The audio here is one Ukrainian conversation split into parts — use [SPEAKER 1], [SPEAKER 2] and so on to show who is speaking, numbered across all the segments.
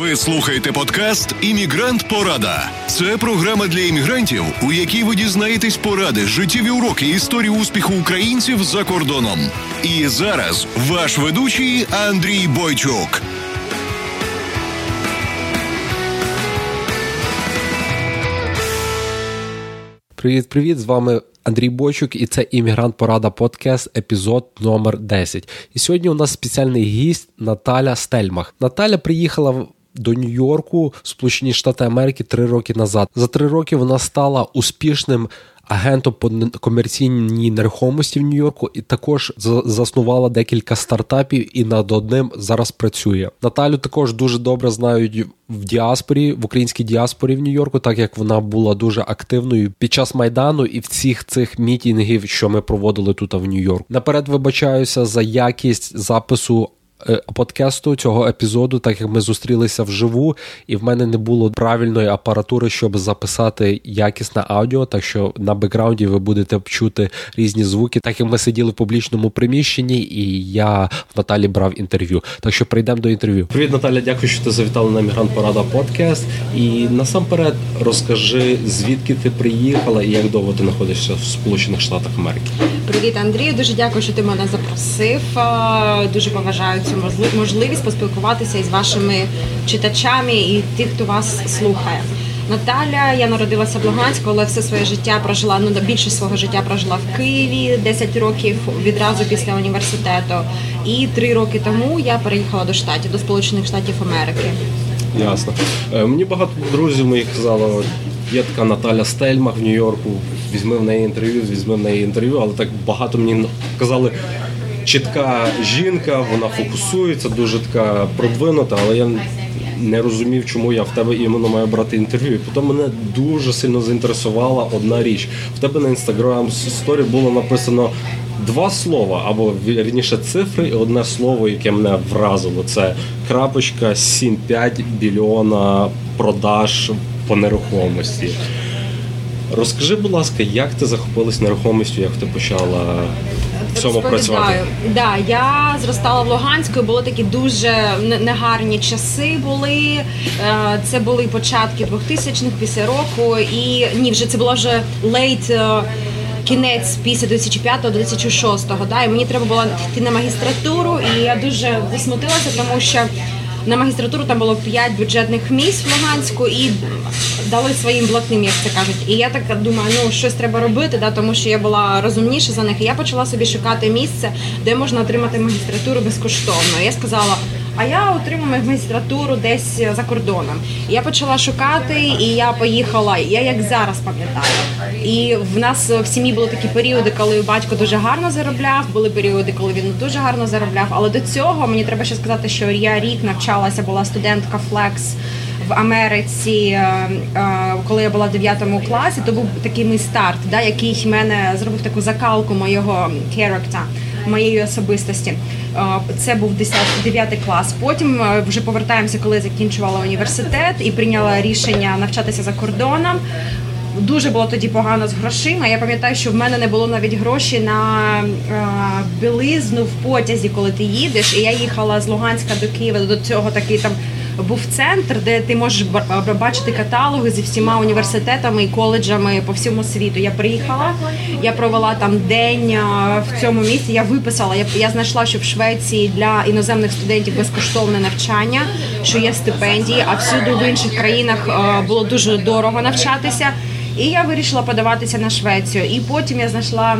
[SPEAKER 1] Ви слухаєте подкаст Іммігрант Порада. Це програма для іммігрантів, у якій ви дізнаєтесь поради, життєві уроки історії успіху українців за кордоном. І зараз ваш ведучий Андрій Бойчук.
[SPEAKER 2] Привіт, привіт! З вами Андрій Бойчук, і це іммігрант Порада Подкаст, епізод номер 10. І сьогодні у нас спеціальний гість Наталя Стельмах. Наталя приїхала до Нью-Йорку, Сполучені Штати Америки, три роки назад. За три роки вона стала успішним агентом по комерційній нерухомості в Нью-Йорку і також заснувала декілька стартапів і над одним зараз працює. Наталю також дуже добре знають в діаспорі, в українській діаспорі в Нью-Йорку, так як вона була дуже активною під час майдану і всіх цих мітінгів, що ми проводили тут в Нью-Йорку. Наперед вибачаюся за якість запису подкасту цього епізоду, так як ми зустрілися вживу, і в мене не було правильної апаратури, щоб записати якісне аудіо. Так що на бекграунді ви будете чути різні звуки, так як ми сиділи в публічному приміщенні, і я в Наталі брав інтерв'ю. Так що прийдемо до інтерв'ю. Привіт, Наталя, дякую, що ти завітала на Мігрант Порада подкаст. І насамперед розкажи, звідки ти приїхала і як довго ти знаходишся в Сполучених Штатах Америки.
[SPEAKER 3] Привіт, Андрію. Дуже дякую, що ти мене запросив. Дуже поважаю цю можливість поспілкуватися із вашими читачами і тих, хто вас слухає. Наталя, я народилася в Луганську, але все своє життя прожила ну більше свого життя прожила в Києві 10 років відразу після університету. І три роки тому я переїхала до штатів, до Сполучених Штатів Америки.
[SPEAKER 2] Ясно. Е, мені багато друзів моїх казало, є така Наталя Стельмах в Нью-Йорку. Візьми в неї інтерв'ю, візьми в неї інтерв'ю, але так багато мені казали чітка жінка, вона фокусується, дуже така продвинута, але я не розумів, чому я в тебе іменно маю брати інтерв'ю. І Потім мене дуже сильно заінтересувала одна річ. В тебе на інстаграм сторі було написано два слова, або вірніше цифри, і одне слово, яке мене вразило. Це крапочка 7,5 мільйона продаж по нерухомості. Розкажи, будь ласка, як ти захопилась нерухомістю, як ти почала в цьому працювати?
[SPEAKER 3] Да, я зростала в Луганську, були такі дуже негарні часи. Були е, це були початки 2000-х, після року, і ні, вже це було вже лейт. Кінець після 2005-2006, да, і мені треба було йти на магістратуру, і я дуже засмутилася, тому що на магістратуру там було 5 бюджетних місць в Луганську і дали своїм блатним, як це кажуть. І я так думаю, ну щось треба робити, да, тому що я була розумніша за них. І я почала собі шукати місце, де можна отримати магістратуру безкоштовно. Я сказала. А я отримала магістратуру десь за кордоном. Я почала шукати, і я поїхала. Я як зараз пам'ятаю. І в нас в сім'ї були такі періоди, коли батько дуже гарно заробляв. Були періоди, коли він дуже гарно заробляв. Але до цього мені треба ще сказати, що я рік навчалася, була студентка Флекс. В Америці, е, е, коли я була в 9 класі, то був такий мій старт, да, який мене зробив таку закалку моєго керекта, моєї особистості. Це був 10, 9 клас. Потім е, вже повертаємося, коли закінчувала університет і прийняла рішення навчатися за кордоном. Дуже було тоді погано з грошима. Я пам'ятаю, що в мене не було навіть гроші на е, білизну в потязі, коли ти їдеш. І я їхала з Луганська до Києва до цього такий там був центр, де ти можеш бачити каталоги зі всіма університетами і коледжами по всьому світу. Я приїхала, я провела там день в цьому місці. Я виписала. Я я знайшла, що в Швеції для іноземних студентів безкоштовне навчання, що є стипендії, а всюди в інших країнах було дуже дорого навчатися. І я вирішила подаватися на Швецію. І потім я знайшла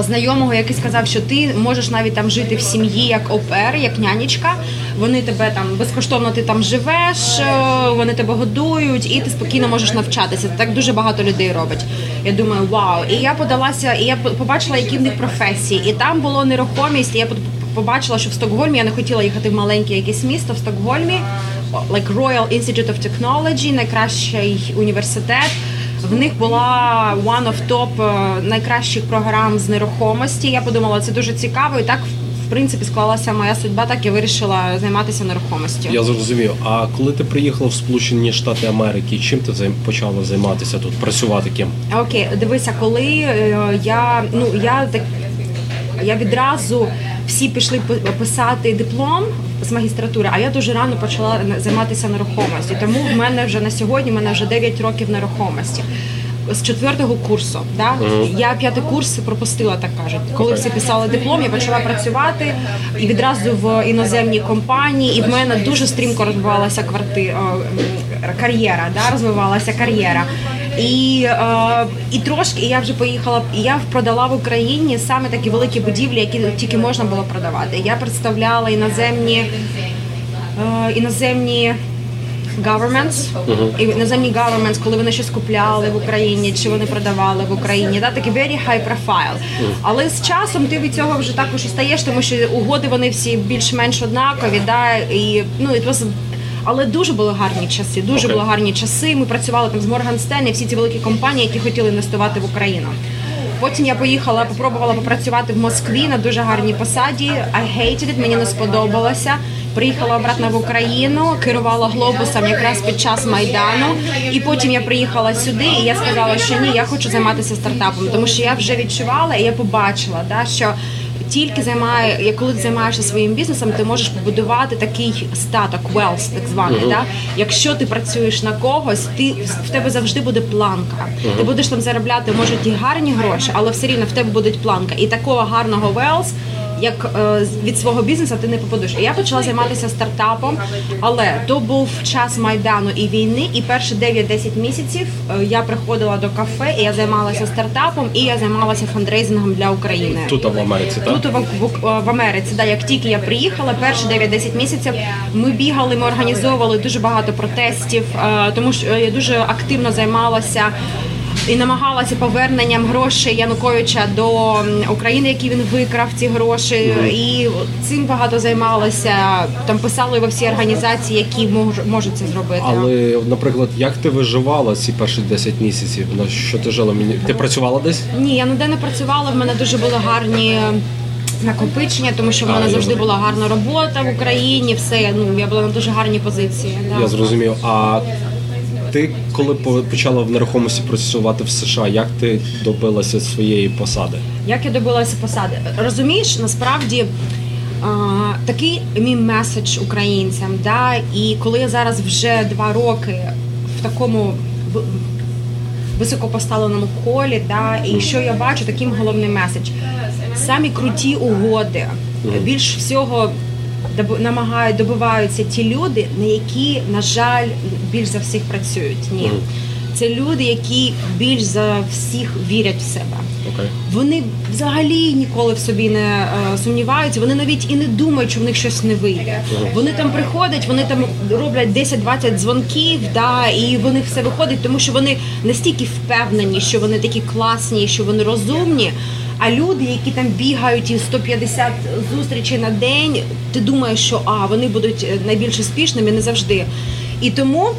[SPEAKER 3] знайомого, який сказав, що ти можеш навіть там жити в сім'ї як опер, як нянечка. Вони тебе там безкоштовно ти там живеш, е, вони тебе годують, і ти спокійно можеш навчатися. Так дуже багато людей робить. Я думаю, вау! І я подалася, і я побачила, які в них професії, і там було нерухомість. і Я побачила, що в Стокгольмі я не хотіла їхати в маленьке якесь місто в Стокгольмі, like Royal Institute of Technology, найкращий університет. В них була one of top е, найкращих програм з нерухомості. Я подумала, це дуже цікаво, і так в принципі склалася моя судьба. Так я вирішила займатися нерухомістю.
[SPEAKER 2] Я зрозумів. А коли ти приїхала в Сполучені Штати Америки, чим ти почала займатися тут? Працювати ким?
[SPEAKER 3] Окей, дивися, коли е, я ну я так Я відразу всі пішли писати диплом з магістратури, а я дуже рано почала займатися нерухомості. Тому в мене вже на сьогодні в мене вже 9 років нерухомості з четвертого курсу. Да? Uh-huh. Я п'ятий курс пропустила, так кажуть. Коли всі писали диплом, я почала працювати і відразу в іноземній компанії, і в мене дуже стрімко розвивалася кварти... кар'єра. Да? Розвивалася кар'єра. І е, і трошки і я вже поїхала. І я продала в Україні саме такі великі будівлі, які тільки можна було продавати. Я представляла іноземні е, іноземні governments, і іноземні governments, коли вони щось купляли в Україні чи вони продавали в Україні, да, такий very high profile. Але з часом ти від цього вже також стаєш, тому що угоди вони всі більш-менш однакові. Да, і ну it was але дуже були гарні часи. Дуже okay. були гарні часи. Ми працювали там з Morgan Stanley, всі ці великі компанії, які хотіли інвестувати в Україну. Потім я поїхала, попробувала попрацювати в Москві на дуже гарній посаді. I hated it, мені не сподобалося. Приїхала обратно в Україну, керувала глобусом якраз під час майдану. І потім я приїхала сюди, і я сказала, що ні, я хочу займатися стартапом, тому що я вже відчувала і я побачила, да, що тільки займає, коли ти займаєшся своїм бізнесом, ти можеш побудувати такий статок, wealth, так званий. Uh-huh. Да? Якщо ти працюєш на когось, ти в тебе завжди буде планка. Uh-huh. Ти будеш там заробляти, може ті гарні гроші, але все рівно в тебе буде планка. І такого гарного wealth як е, від свого бізнесу ти не попадеш. Я почала займатися стартапом, але то був час майдану і війни. І перші 9-10 місяців е, я приходила до кафе, і я займалася стартапом, і я займалася фандрейзингом для України.
[SPEAKER 2] Тут в Америці так?
[SPEAKER 3] тут в, в, в Америці. Да, як тільки я приїхала, перші 9-10 місяців ми бігали, ми організовували дуже багато протестів, е, тому що я дуже активно займалася і намагалася поверненням грошей Януковича до України, які він викрав ці гроші, і цим багато займалася. Там писали во всі організації, які мож, можуть це зробити.
[SPEAKER 2] Але, наприклад, як ти виживала ці перші 10 місяців? На що ти жила? Ти працювала десь?
[SPEAKER 3] Ні, я ніде не працювала. В мене дуже були гарні. Накопичення, тому що в мене а, завжди була гарна робота в Україні. Все ну я була на дуже гарній позиції.
[SPEAKER 2] Да. Я зрозумів. А ти коли почала в нерухомості працювати в США, як ти добилася своєї посади?
[SPEAKER 3] Як я добилася посади? Розумієш, насправді такий мій меседж українцям. Да? І коли я зараз вже два роки в такому високопоставленому колі, да, і що я бачу, таким головним меседж. Самі круті угоди. Більш всього намагають добиваються ті люди, на які на жаль більш за всіх працюють. Ні. Це люди, які більш за всіх вірять в себе. Okay. Вони взагалі ніколи в собі не е, сумніваються. Вони навіть і не думають, що в них щось не вийде. Uh-huh. Вони там приходять, вони там роблять 10-20 дзвонків, да, і вони все виходить, тому що вони настільки впевнені, що вони такі класні, що вони розумні. А люди, які там бігають і 150 зустрічей на день, ти думаєш, що а вони будуть е, найбільш успішними не завжди. І тому.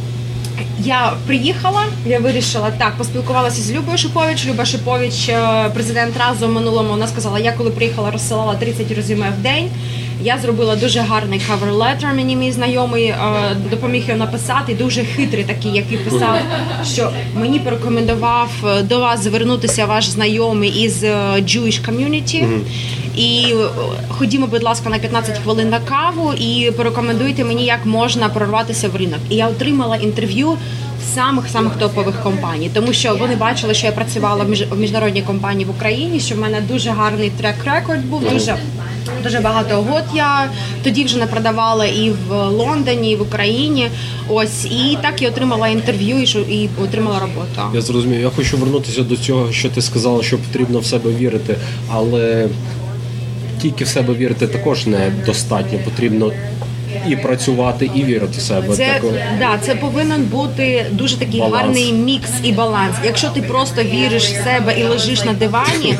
[SPEAKER 3] Я приїхала, я вирішила так, поспілкувалася з Любою Шипович. Люба Шипович, е, президент разом минулому, вона сказала, я коли приїхала, розсилала 30 резюме в день. Я зробила дуже гарний cover letter, Мені мій знайомий е, допоміг його написати. Дуже хитрий такий, який писав, що мені порекомендував е, до вас звернутися ваш знайомий із е, Jewish community. І ходімо, будь ласка, на 15 хвилин на каву і порекомендуйте мені, як можна прорватися в ринок. І я отримала інтерв'ю самих самих топових компаній, тому що вони бачили, що я працювала в міжнародній компанії в Україні. Що в мене дуже гарний трек-рекорд був дуже. Дуже багато угод я тоді вже не продавала і в Лондоні, і в Україні. Ось і так я отримала інтерв'ю і отримала роботу.
[SPEAKER 2] Я зрозумів. Я хочу вернутися до цього, що ти сказала, що потрібно в себе вірити, але тільки в себе вірити також недостатньо. Потрібно і працювати, і вірити в себе.
[SPEAKER 3] Це да, це повинен бути дуже такий баланс. гарний мікс і баланс. Якщо ти просто віриш в себе і лежиш на дивані,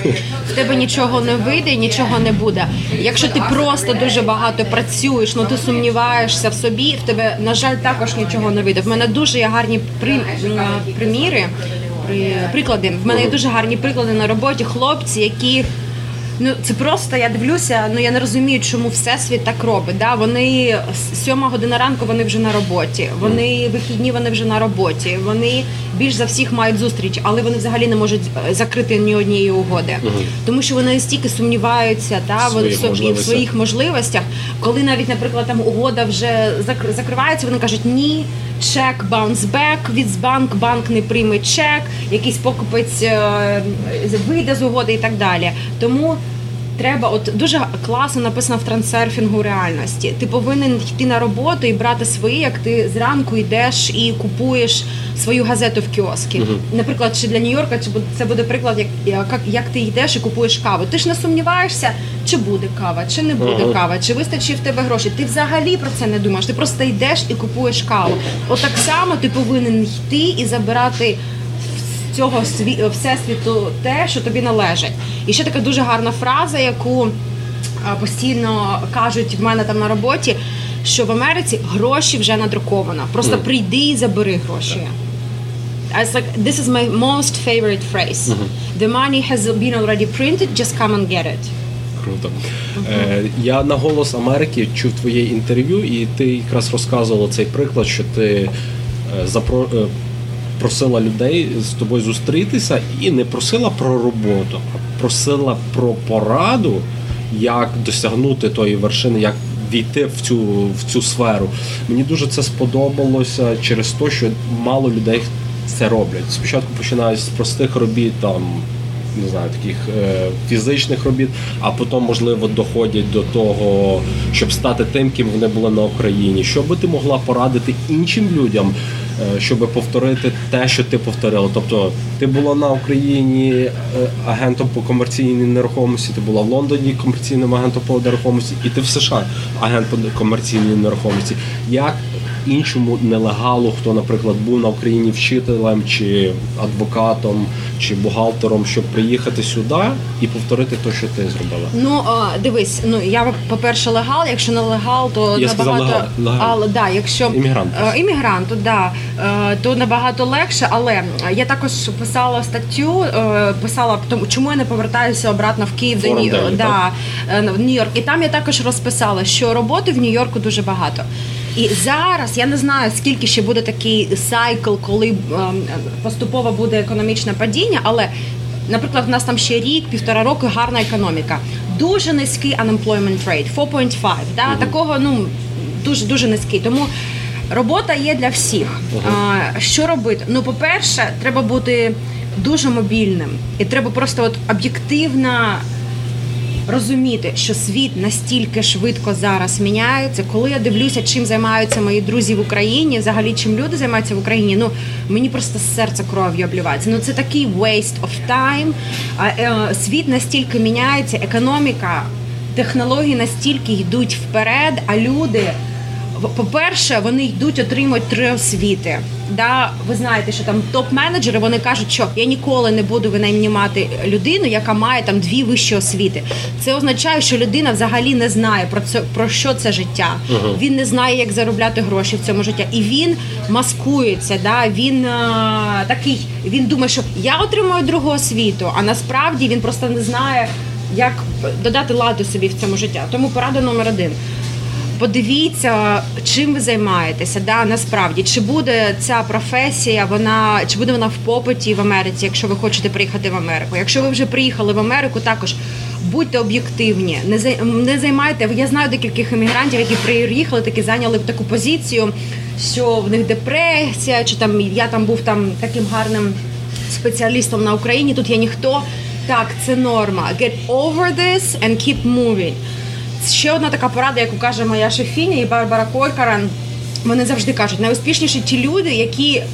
[SPEAKER 3] в тебе нічого не вийде, нічого не буде. Якщо ти просто дуже багато працюєш, ну ти сумніваєшся в собі, в тебе на жаль також нічого не вийде. В мене дуже є гарні при... приміри. При... Приклади в мене є дуже гарні приклади на роботі. Хлопці, які Ну це просто я дивлюся. Ну я не розумію, чому всесвіт так робить. Да? Вони сьома година ранку вони вже на роботі. Вони вихідні, вони вже на роботі. Вони більш за всіх мають зустріч, але вони взагалі не можуть е, закрити ні однієї угоди, тому що вони настільки сумніваються та вони собі- в своїх можливостях. Коли навіть, наприклад, там угода вже зак- закривається, вони кажуть ні. Чек back від банк, банк не прийме чек, якийсь покупець е, вийде з угоди і так далі. Тому треба, от дуже класно написано в трансерфінгу реальності. Ти повинен йти на роботу і брати свої, як ти зранку йдеш і купуєш свою газету в кіоскі. Наприклад, чи для Нью-Йорка, чи це буде приклад, як, як, як ти йдеш і купуєш каву. Ти ж не сумніваєшся, чи буде кава, чи не буде
[SPEAKER 2] Ага.
[SPEAKER 3] кава, чи вистачить в тебе грошей. Ти взагалі про це не думаєш. Ти просто йдеш і купуєш каву. От само ти повинен йти і забирати цього сві- всесвіту те, що тобі належить. І ще така дуже гарна фраза, яку постійно кажуть в мене там на роботі, що в Америці гроші вже надруковано. Просто прийди і забери гроші. It's like this is my most favorite phrase. The money has been already printed, just come and get it.
[SPEAKER 2] Круто. Е, я на голос Америки чув твоє інтерв'ю, і ти якраз розказувала цей приклад, що ти е, запро... просила людей з тобою зустрітися і не просила про роботу, а просила про пораду, як досягнути тої вершини, як війти в цю, в цю сферу. Мені дуже це сподобалося через те, що мало людей це роблять. Спочатку починають з простих робіт там не знаю, таких е, фізичних робіт, а потім, можливо, доходять до того, щоб стати тим, ким вони були на Україні. Що би ти могла порадити іншим людям, щоб повторити те, що ти повторила? Тобто, ти була на Україні е, агентом по комерційній нерухомості, ти була в Лондоні комерційним агентом по нерухомості, і ти в США агент по комерційній нерухомості. Як іншому нелегалу, хто, наприклад, був на Україні вчителем чи адвокатом чи бухгалтером, щоб приїхати сюди і повторити те, що ти зробила.
[SPEAKER 3] Ну дивись, ну я по-перше, легал. Якщо не легал, то
[SPEAKER 2] Я сказав
[SPEAKER 3] не
[SPEAKER 2] легал, легал.
[SPEAKER 3] Але, да, якщо
[SPEAKER 2] Іммігрант.
[SPEAKER 3] Е, іммігрант, то да, е, то набагато легше. Але я також писала статтю, е, писала тому, чому я не повертаюся обратно в Київ до
[SPEAKER 2] Форум. Делі,
[SPEAKER 3] да, в Нью-Йорк. І там я також розписала, що роботи в Нью-Йорку дуже багато. І зараз я не знаю, скільки ще буде такий сайкл, коли ем, поступово буде економічне падіння, але. Наприклад, в нас там ще рік, півтора року гарна економіка. Дуже низький unemployment rate, 4.5. Да? Такого ну дуже дуже низький. Тому робота є для всіх. А, що робити? Ну, по-перше, треба бути дуже мобільним, і треба просто от об'єктивно розуміти, що світ настільки швидко зараз міняється. Коли я дивлюся, чим займаються мої друзі в Україні, взагалі чим люди займаються в Україні, ну мені просто серце кров'ю обливається. Ну це такий waste of time. Е, Світ настільки міняється, економіка, технології настільки йдуть вперед, а люди. По-перше, вони йдуть, отримують три освіти. Да, ви знаєте, що там топ-менеджери вони кажуть, що я ніколи не буду винаймати людину, яка має там дві вищі освіти. Це означає, що людина взагалі не знає про це про що це життя. Він не знає, як заробляти гроші в цьому житті, і він маскується. Да? Він а, такий, він думає, що я отримую другу освіту, а насправді він просто не знає, як додати ладу собі в цьому життя. Тому порада номер один. Подивіться, чим ви займаєтеся, да, насправді, чи буде ця професія, вона чи буде вона в попиті в Америці, якщо ви хочете приїхати в Америку. Якщо ви вже приїхали в Америку, також будьте об'єктивні, не не займайте. Я знаю декількох іммігрантів, які приїхали, таки зайняли таку позицію, що в них депресія, чи там я там був там таким гарним спеціалістом на Україні. Тут я ніхто. Так, це норма. Get over this and keep moving. Ще одна така порада, яку каже моя шефіня і Барбара Коркоран. Вони завжди кажуть, найуспішніші ті люди, які е,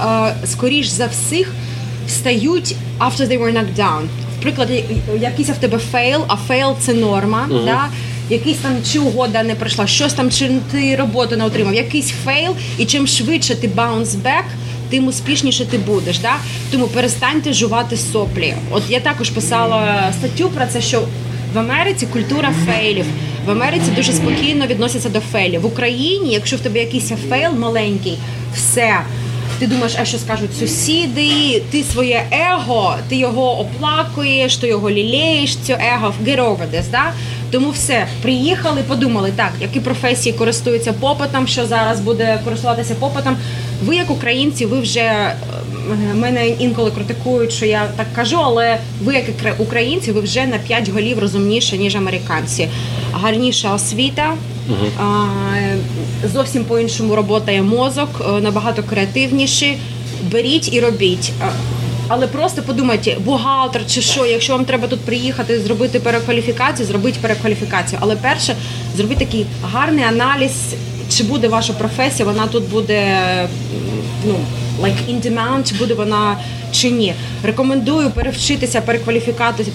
[SPEAKER 3] скоріш за всіх встають after they were knocked down. Наприклад, якийсь в тебе fail, а fail це норма. Да? Якийсь там чи угода не пройшла, щось там, чи ти роботу не отримав, якийсь fail, і чим швидше ти bounce back, тим успішніше ти будеш. Да? Тому перестаньте жувати соплі. От я також писала статтю про це, що в Америці культура fail ів. В Америці дуже спокійно відносяться до fail ів. В Україні, якщо в тебе якийсь fail маленький, все. ти думаєш, а що скажуть сусіди, ти своє его, ти його оплакуєш, ти його лелієш, це его, get over this, да? Тому все, приїхали, подумали, так, які професії користуються попитом, що зараз буде користуватися попитом. Ви, як українці, ви вже е, мене інколи критикують, що я так кажу, але ви, як українці, ви вже на 5 голів розумніше, ніж американці. Гарніша освіта. Зовсім по-іншому роботає мозок, е, набагато креативніший. Беріть і робіть. Але просто подумайте, бухгалтер чи що, якщо вам треба тут приїхати, зробити перекваліфікацію, зробіть перекваліфікацію. Але перше, зробіть такий гарний аналіз, чи буде ваша професія, вона тут буде ну, like in demand, чи буде вона чи ні. Рекомендую перевчитися,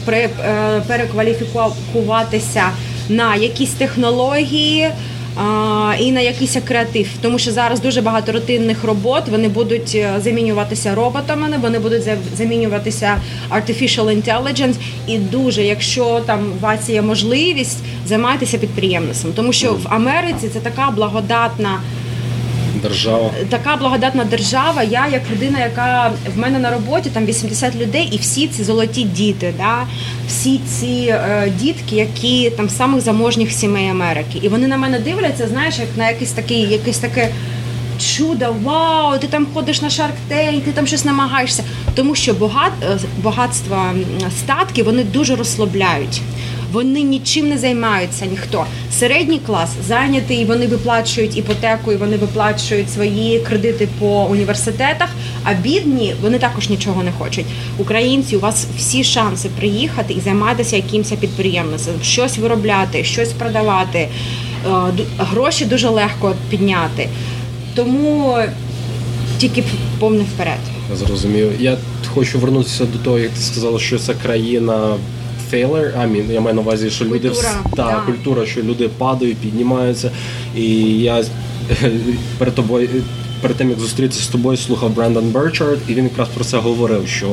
[SPEAKER 3] е, перекваліфікуватися на якісь технології. І на якийсь креатив, тому що зараз дуже багато рутинних робот вони будуть е, замінюватися роботами, вони будуть замінюватися artificial intelligence. І дуже, якщо там у вас є можливість, займайтеся підприємництвом, тому що в Америці це така благодатна
[SPEAKER 2] Держава.
[SPEAKER 3] така благодатна держава. Я як людина, яка в мене на роботі там 80 людей, і всі ці золоті діти, да? всі ці е, дітки, які там самих заможніх сімей Америки, і вони на мене дивляться, знаєш, як на якийсь такий, якийсь таке. Чудо, вау, ти там ходиш на Tank, ти там щось намагаєшся. Тому що багат, е, багатства м, статки вони дуже розслабляють. Вони нічим не займаються ніхто. Середній клас зайнятий, вони виплачують іпотеку, і вони виплачують свої кредити по університетах. А бідні вони також нічого не хочуть. Українці, у вас всі шанси приїхати і займатися якимось підприємництвом, щось виробляти, щось продавати. Е, Гроші дуже легко підняти. Тому тільки повний вперед.
[SPEAKER 2] Зрозумів. Я хочу вернутися до того, як ти сказала, що це країна failure, I mean, я маю на увазі, що люди
[SPEAKER 3] Культура,
[SPEAKER 2] вс- та,
[SPEAKER 3] да.
[SPEAKER 2] культура, що люди падають, піднімаються. І я перед тобою, перед тим як зустрітися з тобою, слухав Брендан Берчард, і він якраз про це говорив, що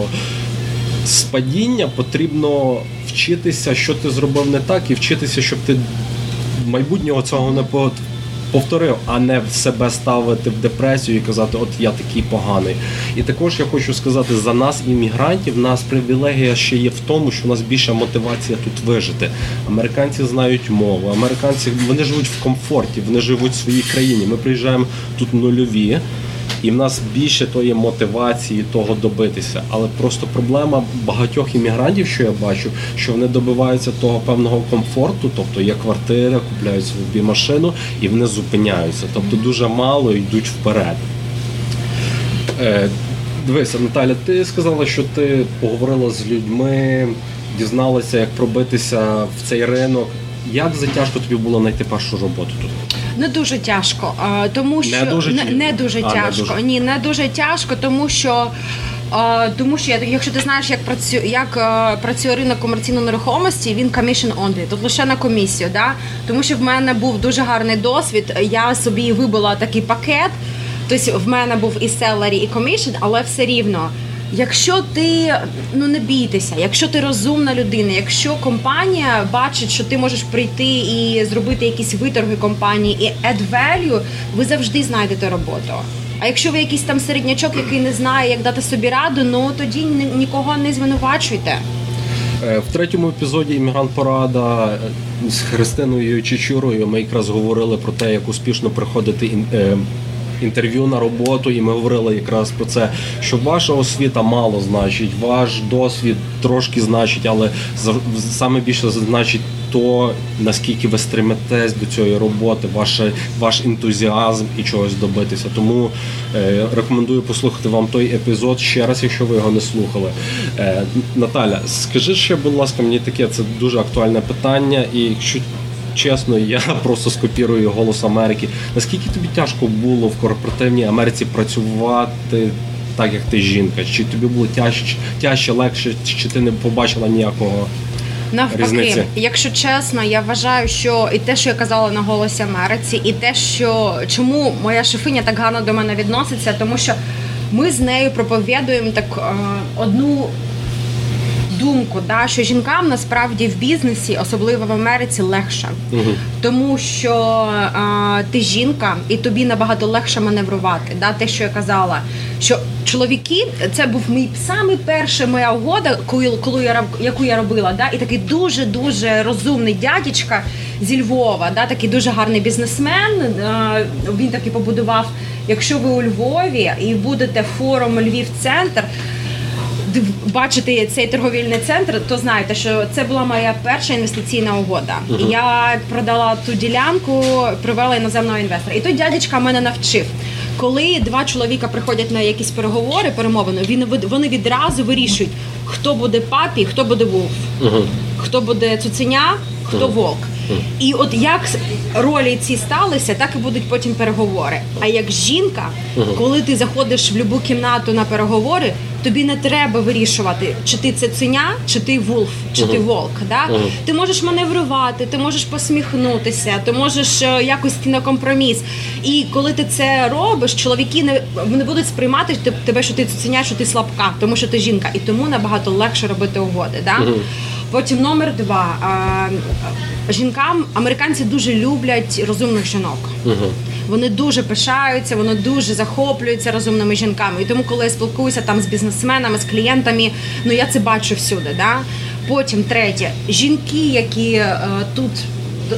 [SPEAKER 2] з падіння потрібно вчитися, що ти зробив не так, і вчитися, щоб ти майбутнього цього не повторив, а не в себе ставити в депресію і казати, от я такий поганий. І також я хочу сказати, за нас, іммігрантів, нас привілегія ще є в тому, що у нас більша мотивація тут вижити. Американці знають мову, американці вони живуть в комфорті, вони живуть в своїй країні. Ми приїжджаємо тут нульові. І в нас більше тої мотивації того добитися. Але просто проблема багатьох іммігрантів, що я бачу, що вони добиваються того певного комфорту, тобто є квартира, купляють собі машину і вони зупиняються. Тобто дуже мало йдуть вперед. Е, дивися, Наталя, ти сказала, що ти поговорила з людьми, дізналася, як пробитися в цей ринок. Як затяжко тобі було знайти першу роботу тут?
[SPEAKER 3] Не дуже тяжко, тому
[SPEAKER 2] Не
[SPEAKER 3] що
[SPEAKER 2] дуже
[SPEAKER 3] не, не дуже
[SPEAKER 2] А, не дуже.
[SPEAKER 3] Ні, не дуже тяжко, тому що. Тому що якщо ти знаєш, як працює як працює ринок комерційної нерухомості, він commission only, тут лише на комісію. Да? Тому що в мене був дуже гарний досвід. Я собі вибила такий пакет. Тобто в мене був і salary, і commission, але все рівно. Якщо ти ну не бійтеся, якщо ти розумна людина, якщо компанія бачить, що ти можеш прийти і зробити якісь виторги компанії і add value, ви завжди знайдете роботу. А якщо ви якийсь там середнячок, який не знає, як дати собі раду, ну тоді нікого не звинувачуйте.
[SPEAKER 2] Е, В третьому епізоді Іммігрант Порада з Христиною Чечурою ми якраз говорили про те, як успішно приходити е, інтерв'ю на роботу, і ми говорили якраз про це, що ваша освіта мало значить, ваш досвід трошки значить, але саме більше значить то, наскільки ви стремитесь до цієї роботи, ваше, ваш ентузіазм і чогось добитися. Тому е, рекомендую послухати вам той епізод ще раз, якщо ви його не слухали. Е, Наталя, скажи ще, будь ласка, мені таке це дуже актуальне питання, і якщо чесно, я просто скопірую голос Америки. Наскільки тобі тяжко було в корпоративній Америці працювати? Так як ти жінка, чи тобі було тяжче, тяжче, легше, чи ти не побачила ніякого
[SPEAKER 3] Навпаки,
[SPEAKER 2] Різниці.
[SPEAKER 3] якщо чесно, я вважаю, що і те, що я казала на голосі Америці, і те, що чому моя шефиня так гарно до мене відноситься, тому що ми з нею проповідуємо так е, одну. Думку, да, що жінкам насправді в бізнесі, особливо в Америці, легше, тому що а, ти жінка, і тобі набагато легше маневрувати. Да, те, що я казала, що чоловіки, це був мій самий перша моя угода, коли, коли я яку я робила, да, і такий дуже дуже розумний дядечка зі Львова, да, такий дуже гарний бізнесмен. Е, він таки побудував. Якщо ви у Львові і будете форум Львів Бачити цей торговельний центр, то знаєте, що це була моя перша інвестиційна угода. Uh-huh. Я продала ту ділянку, привела іноземного інвестора. І той дядечка мене навчив. Коли два чоловіка приходять на якісь переговори, перемовини, він вони відразу вирішують, хто буде папі, хто буде вулф, uh-huh. хто буде цуценя, хто uh-huh. волк. І от як ролі ці сталися, так і будуть потім переговори. А як жінка, коли ти заходиш в будь-яку кімнату на переговори, тобі не треба вирішувати, чи ти це циня, чи ти вулф, чи ти волк. Да? Ти можеш маневрувати, ти можеш посміхнутися, ти можеш е, якось на компроміс. І коли ти це робиш, чоловіки не не будуть сприймати тебе, що ти цуценя, що ти слабка, тому що ти жінка, і тому набагато легше робити угоди. Да? Потім номер два. Жінкам американці дуже люблять розумних жінок. Угу. Вони дуже пишаються, вони дуже захоплюються розумними жінками. І тому, коли я спілкуюся там з бізнесменами, з клієнтами, ну я це бачу всюди. Да? Потім третє, жінки, які е, тут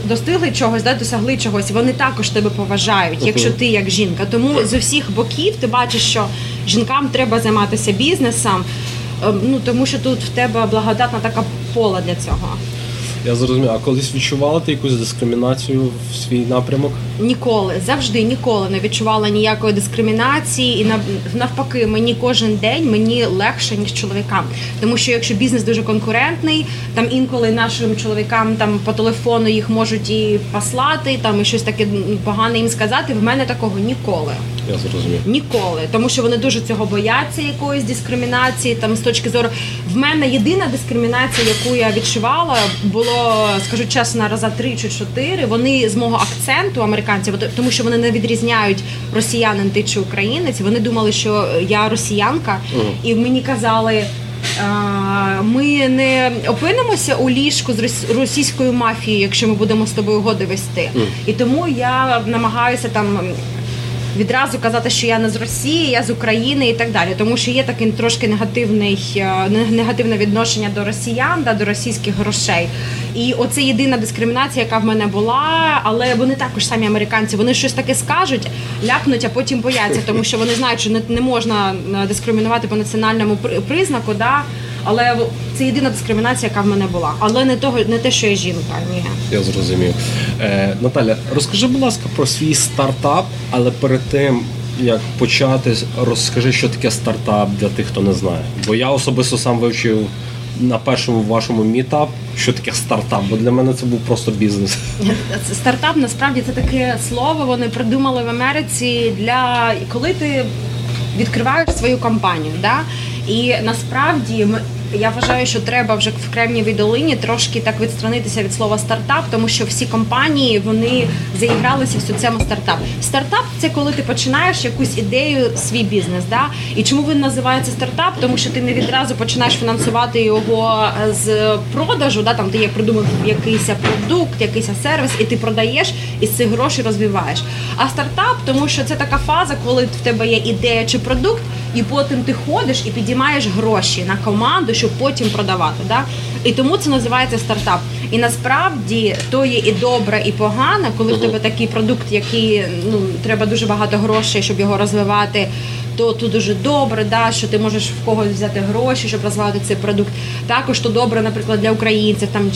[SPEAKER 3] достигли чогось, да, досягли чогось, вони також тебе поважають, uh-huh. якщо ти як жінка. Тому з усіх боків ти бачиш, що жінкам треба займатися бізнесом. Ем, ну тому що тут в тебе благодатна така пола для цього.
[SPEAKER 2] Я зрозумів, а колись відчувала ти якусь дискримінацію в свій напрямок?
[SPEAKER 3] Ніколи, завжди ніколи не відчувала ніякої дискримінації, і навпаки, мені кожен день мені легше ніж чоловікам. Тому що якщо бізнес дуже конкурентний, там інколи нашим чоловікам там по телефону їх можуть і послати, там і щось таке погане їм сказати. В мене такого ніколи.
[SPEAKER 2] Я зрозумів.
[SPEAKER 3] Ніколи, тому що вони дуже цього бояться, якоїсь дискримінації. Там з точки зору в мене єдина дискримінація, яку я відчувала, було скажу чесно, раза три чи чотири. Вони з мого акценту американців, тому що вони не відрізняють росіянин ти чи українець. Вони думали, що я росіянка, uh і мені казали. Ми не опинимося у ліжку з російською мафією, якщо ми будемо з тобою угоди вести, mm. і тому я намагаюся там відразу казати, що я не з Росії, я з України і так далі, тому що є такий трошки негативний е, негативне відношення до росіян, да, до російських грошей. І оце єдина дискримінація, яка в мене була. Але вони також самі американці, вони щось таке скажуть, ляпнуть, а потім бояться, тому що вони знають, що не, можна е, дискримінувати по національному признаку. Да, але це єдина дискримінація, яка в мене була. Але не того, не те, що я жінка. Ні.
[SPEAKER 2] Я зрозумів. Е, Наталя, розкажи, будь ласка, про свій стартап, але перед тим. Як почати, розкажи, що таке стартап для тих, хто не знає. Бо я особисто сам вивчив на першому вашому мітап, що таке стартап, бо для мене це був просто бізнес.
[SPEAKER 3] Стартап насправді це таке слово. Вони придумали в Америці для коли ти відкриваєш свою компанію. Да? І насправді. Я вважаю, що треба вже в Кремнівій долині трошки так відстранитися від слова стартап, тому що всі компанії вони заігралися в цьому стартап. Стартап це коли ти починаєш якусь ідею, свій бізнес. Да? І чому він називається стартап? Тому що ти не відразу починаєш фінансувати його з продажу. Да? Там ти є придумав якийсь продукт, якийсь сервіс, і ти продаєш і з цих грошей розвиваєш. А стартап, тому що це така фаза, коли в тебе є ідея чи продукт і потім ти ходиш і підіймаєш гроші на команду, щоб потім продавати. Да? І тому це називається стартап. І насправді то є і добре, і погано, коли в тебе такий продукт, який ну треба дуже багато грошей, щоб його розвивати. То тут дуже добре, да, що ти можеш в когось взяти гроші, щоб розвивати цей продукт. Також то добре, наприклад, для українців, там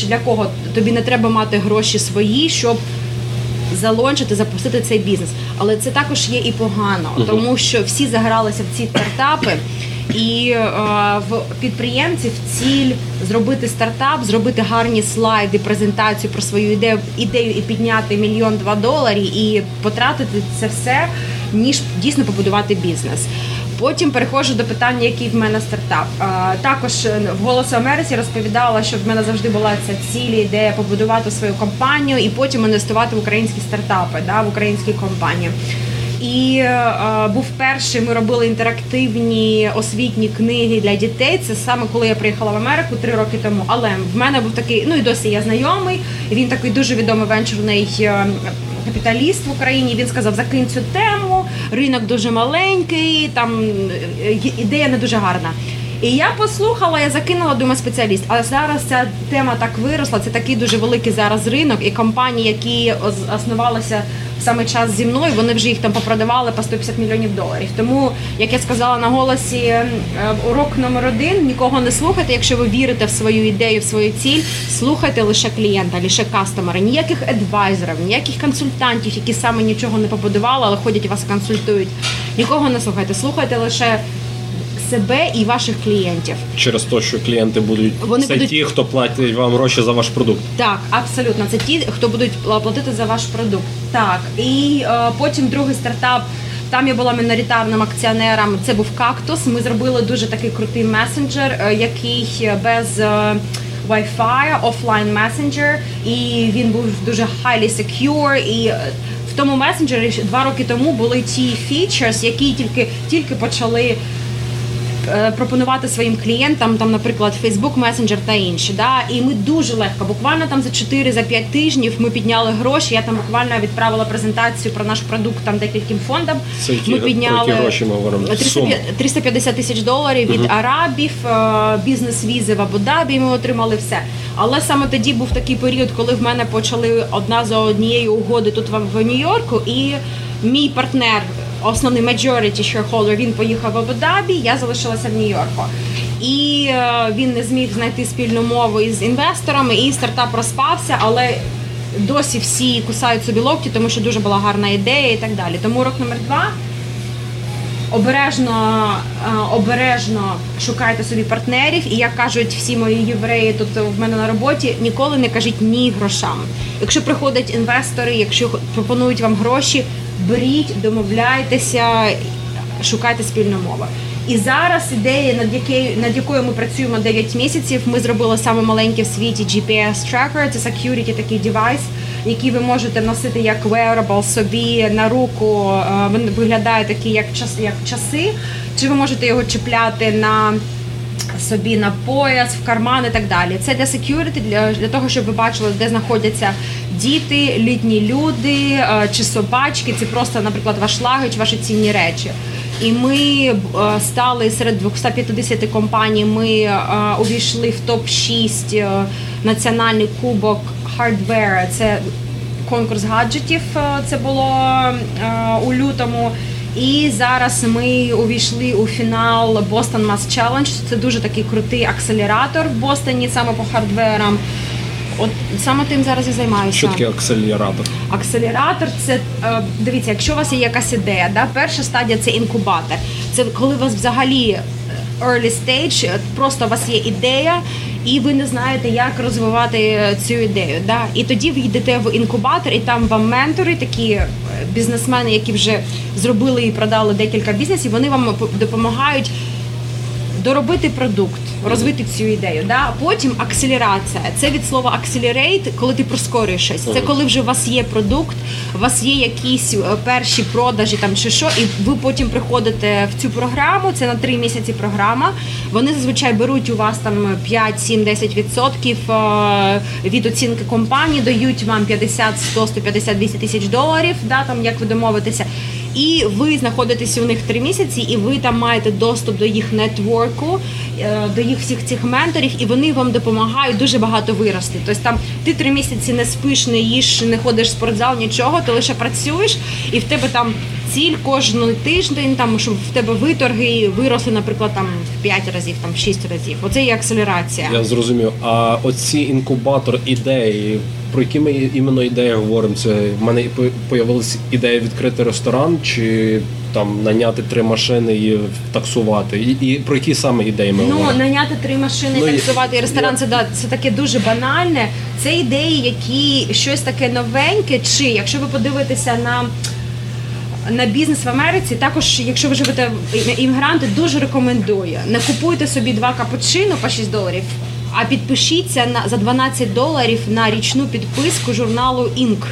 [SPEAKER 3] чи для кого тобі не треба мати гроші свої, щоб залончити, запустити цей бізнес. Але це також є і погано, тому що всі загралися в ці стартапи. І е, в підприємців ціль зробити стартап, зробити гарні слайди, презентацію про свою ідею ідею і підняти мільйон два доларів і потратити це все, ніж дійсно побудувати бізнес. Потім переходжу до питання, який в мене стартап. Також е, в «Голосу Америці розповідала, що в мене завжди була ця ціль, ідея побудувати свою компанію і потім інвестувати в українські стартапи, да, в українські компанії. І е, був перший, ми робили інтерактивні освітні книги для дітей. Це саме коли я приїхала в Америку три роки тому. Але в мене був такий, ну і досі я знайомий. Він такий дуже відомий венчурний е, капіталіст в Україні. Він сказав: закинь цю тему, ринок дуже маленький, там е, ідея не дуже гарна. І я послухала, я закинула думаю, спеціаліст. Але зараз ця тема так виросла. Це такий дуже великий зараз ринок, і компанії, які основалися саме час зі мною, вони вже їх там попродавали по 150 мільйонів доларів. Тому, як я сказала на голосі, е, урок номер один: нікого не слухайте. Якщо ви вірите в свою ідею, в свою ціль, слухайте лише клієнта, лише кастомера, ніяких адвайзерів, ніяких консультантів, які саме нічого не побудували, але ходять вас консультують. Нікого не слухайте, слухайте лише себе і ваших клієнтів.
[SPEAKER 2] Через те, що клієнти будуть
[SPEAKER 3] Вони
[SPEAKER 2] це
[SPEAKER 3] будуть-
[SPEAKER 2] ті, хто платить вам гроші за ваш продукт.
[SPEAKER 3] Так, абсолютно. Це ті, хто будуть платити за ваш продукт. Так, і е, потім другий стартап. Там я була міноритарним акціонером. Це був кактус. Ми зробили дуже такий крутий месенджер, е, який без е, Wi-Fi, офлайн месенджер, і він був дуже highly secure. І е, в тому месенджері два роки тому були ті features, які тільки тільки почали пропонувати своїм клієнтам, там, наприклад, Facebook Messenger та інші. Да? І ми дуже легко, буквально там за 4 за 5 тижнів ми підняли гроші. Я там буквально відправила презентацію про наш продукт там декільким фондам.
[SPEAKER 2] Це які-
[SPEAKER 3] ми підняли
[SPEAKER 2] які гроші ми говоримо?
[SPEAKER 3] 300 350 тисяч доларів від арабів, е, бізнес-візи в Абу-Дабі. Ми отримали все. Але саме тоді був такий період, коли в мене почали одна за однією угоди тут в Нью-Йорку, і мій партнер, основний majority shareholder, він поїхав в Абу-Дабі, я залишилася в Нью-Йорку. І е, він не зміг знайти спільну мову із інвесторами, і стартап розпався, але досі всі кусають собі локті, тому що дуже була гарна ідея і так далі. Тому урок номер два обережно, е, обережно шукайте собі партнерів. І як кажуть всі мої євреї тут в мене на роботі, ніколи не кажіть ні грошам. Якщо приходять інвестори, якщо пропонують вам гроші, беріть, домовляйтеся, шукайте спільну мову. І зараз ідея, над якою над якою ми працюємо 9 місяців. Ми зробили саме маленький в світі GPS tracker, це security такий девайс, який ви можете носити як wearable собі на руку. Е, Він виглядає такий, як час, як часи. Чи ви можете його чіпляти на собі на пояс, в карман і так далі. Це для security, для, для того, щоб ви бачили, де знаходяться діти, літні люди е, чи собачки. Це просто, наприклад, ваш лагідж, ваші цінні речі. І ми е, стали серед 250 компаній. Ми увійшли в топ 6 національний кубок hardware. Це конкурс гаджетів. е, Це було е, у лютому. І зараз ми увійшли у фінал Boston Mass Challenge. Це дуже такий крутий акселератор в Бостоні, саме по hardware ам. От саме тим зараз і займаюся.
[SPEAKER 2] Що таке акселератор?
[SPEAKER 3] Акселератор це е, дивіться, якщо у вас є якась ідея, да, перша стадія це інкубатор. Це коли у вас взагалі early stage, просто у вас є ідея, і ви не знаєте, як розвивати цю ідею. Да? І тоді ви йдете в інкубатор, і там вам ментори, такі е, бізнесмени, які вже зробили і продали декілька бізнесів, вони вам допомагають доробити продукт, розвити цю ідею. Да? Потім акселерація. Це від слова accelerate, коли ти прискорюєш щось. Це коли вже у вас є продукт, у вас є якісь е, перші продажі там чи що, і ви потім приходите в цю програму. Це на три місяці програма. Вони зазвичай беруть у вас там 5, 7, 10 відсотків е, від оцінки компанії, дають вам 50, 100, 150, 200 тисяч доларів. Да, там як ви домовитеся. І ви знаходитеся у них три місяці, і ви там маєте доступ до їх нетворку, е, до їх всіх цих менторів, і вони вам допомагають дуже багато вирости. Тобто там ти три місяці не спиш, не їш, не ходиш в спортзал, нічого, ти лише працюєш, і в тебе там ціль кожен тиждень, там щоб в тебе виторги виросли, наприклад, там в 5 разів, там в 6 разів. Оце є акселерація.
[SPEAKER 2] Я зрозумів. А оці інкубатор ідеї, про які ми іменно ідеї говоримо? Це в мене появилася ідея відкрити ресторан чи там наняти три машини і таксувати. І, і про які саме ідеї ми
[SPEAKER 3] Ну,
[SPEAKER 2] говоримо?
[SPEAKER 3] наняти три машини,
[SPEAKER 2] Ну,
[SPEAKER 3] таксувати і ресторан,
[SPEAKER 2] я-
[SPEAKER 3] це да, це таке дуже банальне. Це ідеї, які щось таке новеньке. Чи якщо ви подивитеся на. На бізнес в Америці також, якщо ви живете іммігранти, дуже рекомендую. Не купуйте собі два капучино по 6 доларів, а підпишіться на за 12 доларів на річну підписку журналу Inc.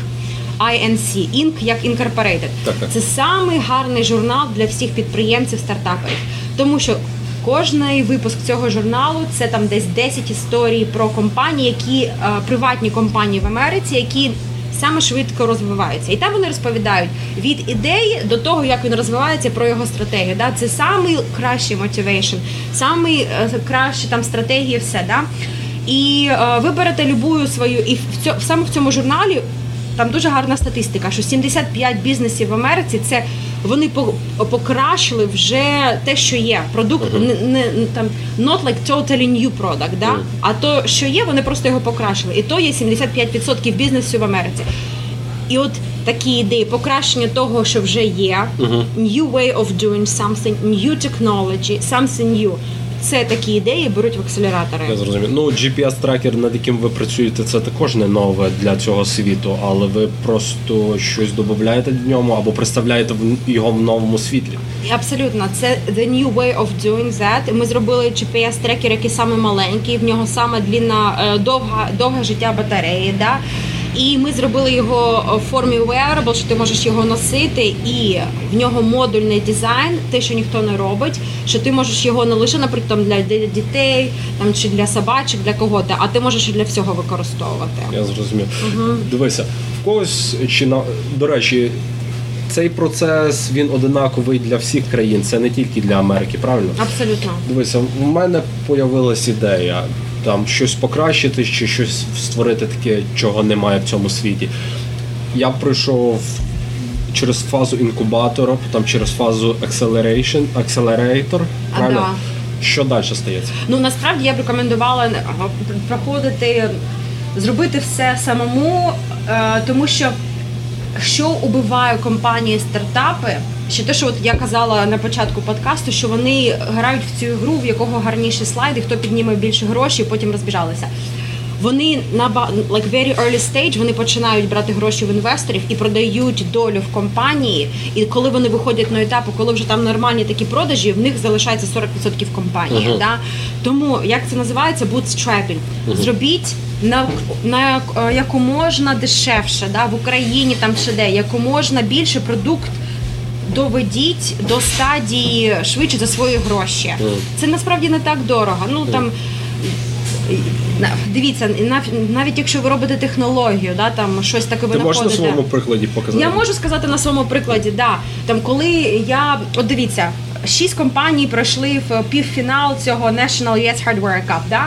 [SPEAKER 3] INC, Inc. як Incorporated.
[SPEAKER 2] Так, так.
[SPEAKER 3] Це самий гарний журнал для всіх підприємців, стартаперів, тому що кожний випуск цього журналу це там десь 10 історій про компанії, які е, приватні компанії в Америці, які саме швидко розвиваються. І там вони розповідають від ідеї до того, як він розвивається про його стратегію. Да? Це самий кращий motivation, самий е, кращі там стратегії, все. Да? І е, ви берете любую свою, і в цьому в цьому журналі там дуже гарна статистика, що 75 бізнесів в Америці це вони по- покращили вже те, що є. Продукт не, не не, там not like totally new product, да? а то, що є, вони просто його покращили. І то є 75% бізнесу в Америці. І от такі ідеї, покращення того, що вже є, new way of doing something, new technology, something new. Це такі ідеї беруть в акселератори.
[SPEAKER 2] Я зрозумів. Ну, GPS-трекер, над яким ви працюєте, це також не нове для цього світу, але ви просто щось додаєте в ньому або представляєте його в новому світлі.
[SPEAKER 3] Абсолютно, це the new way of doing that. Ми зробили GPS трекер, який саме маленький, в нього саме длінна е, довга довге життя батареї. Да? І ми зробили його в формі wearable, що ти можеш його носити, і в нього модульний дизайн, те, що ніхто не робить, що ти можеш його не лише, наприклад, там, для дітей там, чи для собачок, для кого-то, а ти можеш і для всього використовувати.
[SPEAKER 2] Я зрозумів. Дивися, в когось чи на до речі, цей процес він одинаковий для всіх країн, це не тільки для Америки, правильно?
[SPEAKER 3] Абсолютно.
[SPEAKER 2] Дивися, в мене появилась ідея там щось покращити чи щось створити таке, чого немає в цьому світі. Я пройшов через фазу інкубатора, потім через фазу acceleration, accelerator,
[SPEAKER 3] А,
[SPEAKER 2] правильно? Що далі стається?
[SPEAKER 3] Ну насправді я б рекомендувала е, проходити, зробити все самому, е, тому що що убиває компанії стартапи, ще те, що от я казала на початку подкасту, що вони грають в цю гру, в якого гарніші слайди, хто підніме більше грошей, потім розбіжалися. Вони на like very early stage, вони починають брати гроші в інвесторів і продають долю в компанії. І коли вони виходять на етапу, коли вже там нормальні такі продажі, в них залишається 40% компанії.
[SPEAKER 2] Мгм.
[SPEAKER 3] Да? Тому як це називається? Bootstrapping. Зробіть на, на е, яку можна дешевше, да? в Україні там чи де, яку можна більше продукт. Доведіть до стадії швидше за свої гроші. Це насправді не так дорого. Ну там дивіться, нав- навіть якщо ви робите технологію, да там щось таке ви
[SPEAKER 2] Ти можеш на своєму прикладі показати?
[SPEAKER 3] Я можу сказати на своєму прикладі, да. Там, коли я от дивіться, шість компаній пройшли в півфінал цього National US Hardware Cup, да?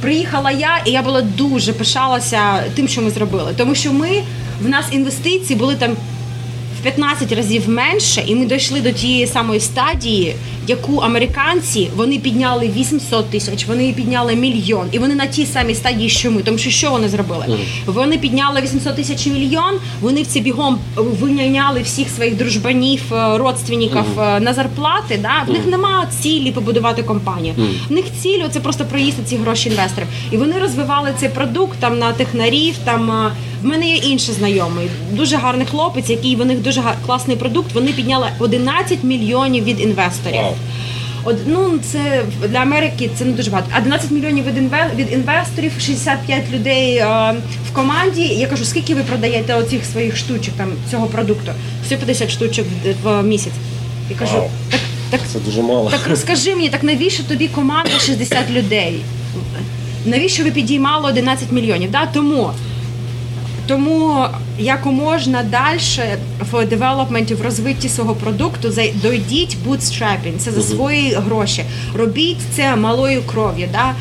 [SPEAKER 3] Приїхала я, і я була дуже пишалася тим, що ми зробили. Тому що ми в нас інвестиції були там в 15 разів менше, і ми дійшли до тієї самої стадії, яку американці вони підняли 800 тисяч, вони підняли мільйон, і вони на тій самій стадії, що ми. Тому що що вони зробили? Вони підняли 800 тисяч і мільйон. Вони в це бігом виняняли всіх своїх дружбанів, е, родственників е, на зарплати. Да? В них нема цілі побудувати компанію. В них ціль це просто проїсти ці гроші інвесторів. І вони розвивали цей продукт там на технарів. Там е, в мене є інший знайомий, дуже гарний хлопець, який в них дуже класний продукт. Вони підняли 11 мільйонів від інвесторів. От, ну це для Америки це не дуже багато. А 12 мільйонів від інве- від інвесторів, 65 людей е, в команді. Я кажу, скільки ви продаєте оцих своїх штучок там цього продукту? 150 штучок в, в місяць. Я кажу, так, так
[SPEAKER 2] Це дуже мало.
[SPEAKER 3] так розкажи мені, так навіщо тобі команда 60 людей? Навіщо ви підіймали 11 мільйонів? Да? Тому, тому якоможна далі в development і, в розвитті свого продукту йдіть bootstrapping, це за свої гроші. Робіть це малою кров'ю. Да?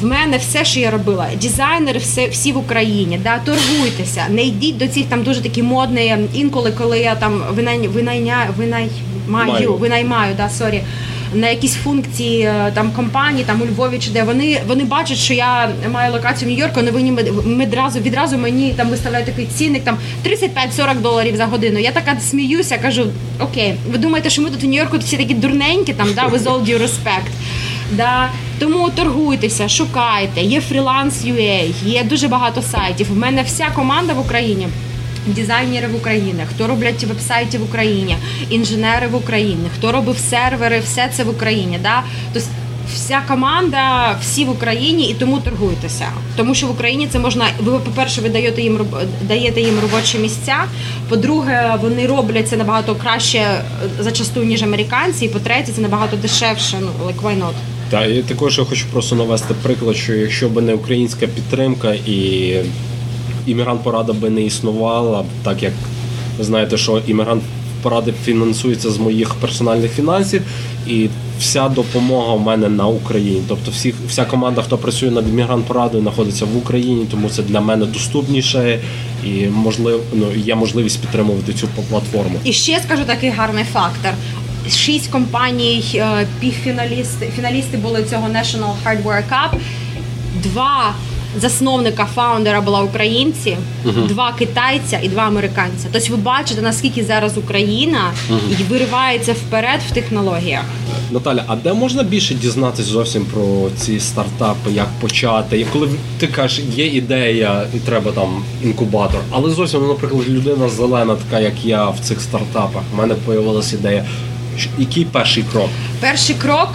[SPEAKER 3] В мене все, що я робила, дизайнери все, всі в Україні, да, торгуйтеся, не йдіть до цих там дуже такі модні, інколи, коли я там винай, винайня, винаймаю,
[SPEAKER 2] Маю.
[SPEAKER 3] винаймаю, да, sorry, на якісь функції е, там компанії, там у Львові чи де вони, вони бачать, що я маю локацію в Нью-Йорку, вони винні відразу, відразу мені там виставляють такий цінник там 35-40 доларів за годину. Я така сміюся, кажу, окей, ви думаєте, що ми тут у Нью-Йорку всі такі дурненькі, там, да, with all due respect. Да. Тому торгуйтеся, шукайте. Є фріланс.ua, є дуже багато сайтів. У мене вся команда в Україні. Дизайнери в Україні, хто роблять вебсайти в Україні, інженери в Україні, хто робив сервери, все це в Україні. Да? Тобто вся команда, всі в Україні, і тому торгуйтеся. Тому що в Україні це можна. Ви, по-перше, ви даєте їм даєте їм робочі місця. По-друге, вони роблять це набагато краще е, зачасту, ніж американці. І по-третє, це набагато дешевше. Ну, like why not?
[SPEAKER 2] Та і також я хочу просто навести приклад, що якщо б не українська підтримка і іммігрант порада би не існувала, так як ви знаєте, що іммігрант поради фінансується з моїх персональних фінансів, і вся допомога в мене на Україні. Тобто, всі, вся команда, хто працює над іммігрант порадою, знаходиться в Україні, тому це для мене доступніше і можливо ну, є можливість підтримувати цю платформу.
[SPEAKER 3] І ще скажу такий гарний фактор. Шість компаній, е, півфіналісти фіналісти були цього National Hardware Cup. Два засновника фаундера була українці, два китайця і два американця. Тобто ви бачите, наскільки зараз Україна і виривається вперед в технологіях.
[SPEAKER 2] Наталя, а де можна більше дізнатися зовсім про ці стартапи, як почати? І коли ти кажеш, є ідея, і треба там інкубатор, але зовсім, ну, наприклад, людина зелена, така як я в цих стартапах, в мене з'явилася ідея. Який перший крок?
[SPEAKER 3] Перший крок.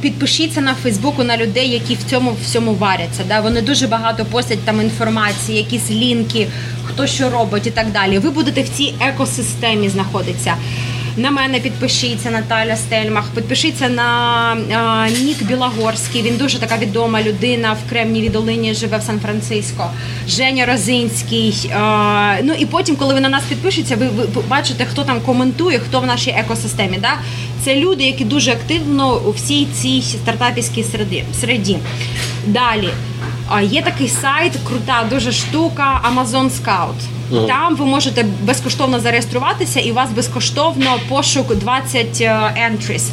[SPEAKER 3] Підпишіться на Фейсбуку на людей, які в цьому всьому варяться. Да? Вони дуже багато постять там інформації, якісь лінки, хто що робить і так далі. Ви будете в цій екосистемі знаходитися. На мене підпишіться Наталя Стельмах, підпишіться на а, Нік Білогорський. Він дуже така відома людина в Кремнівій долині живе в Сан-Франциско. Женя Розинський. А, ну і потім, коли ви на нас підпишеться, ви, ви бачите, хто там коментує, хто в нашій екосистемі. Да? Це люди, які дуже активно у всій цій стартапівській середі. Далі. Є такий сайт, крута дуже штука Amazon Scout. Там ви можете безкоштовно зареєструватися, і у вас безкоштовно пошук 20 е, entries.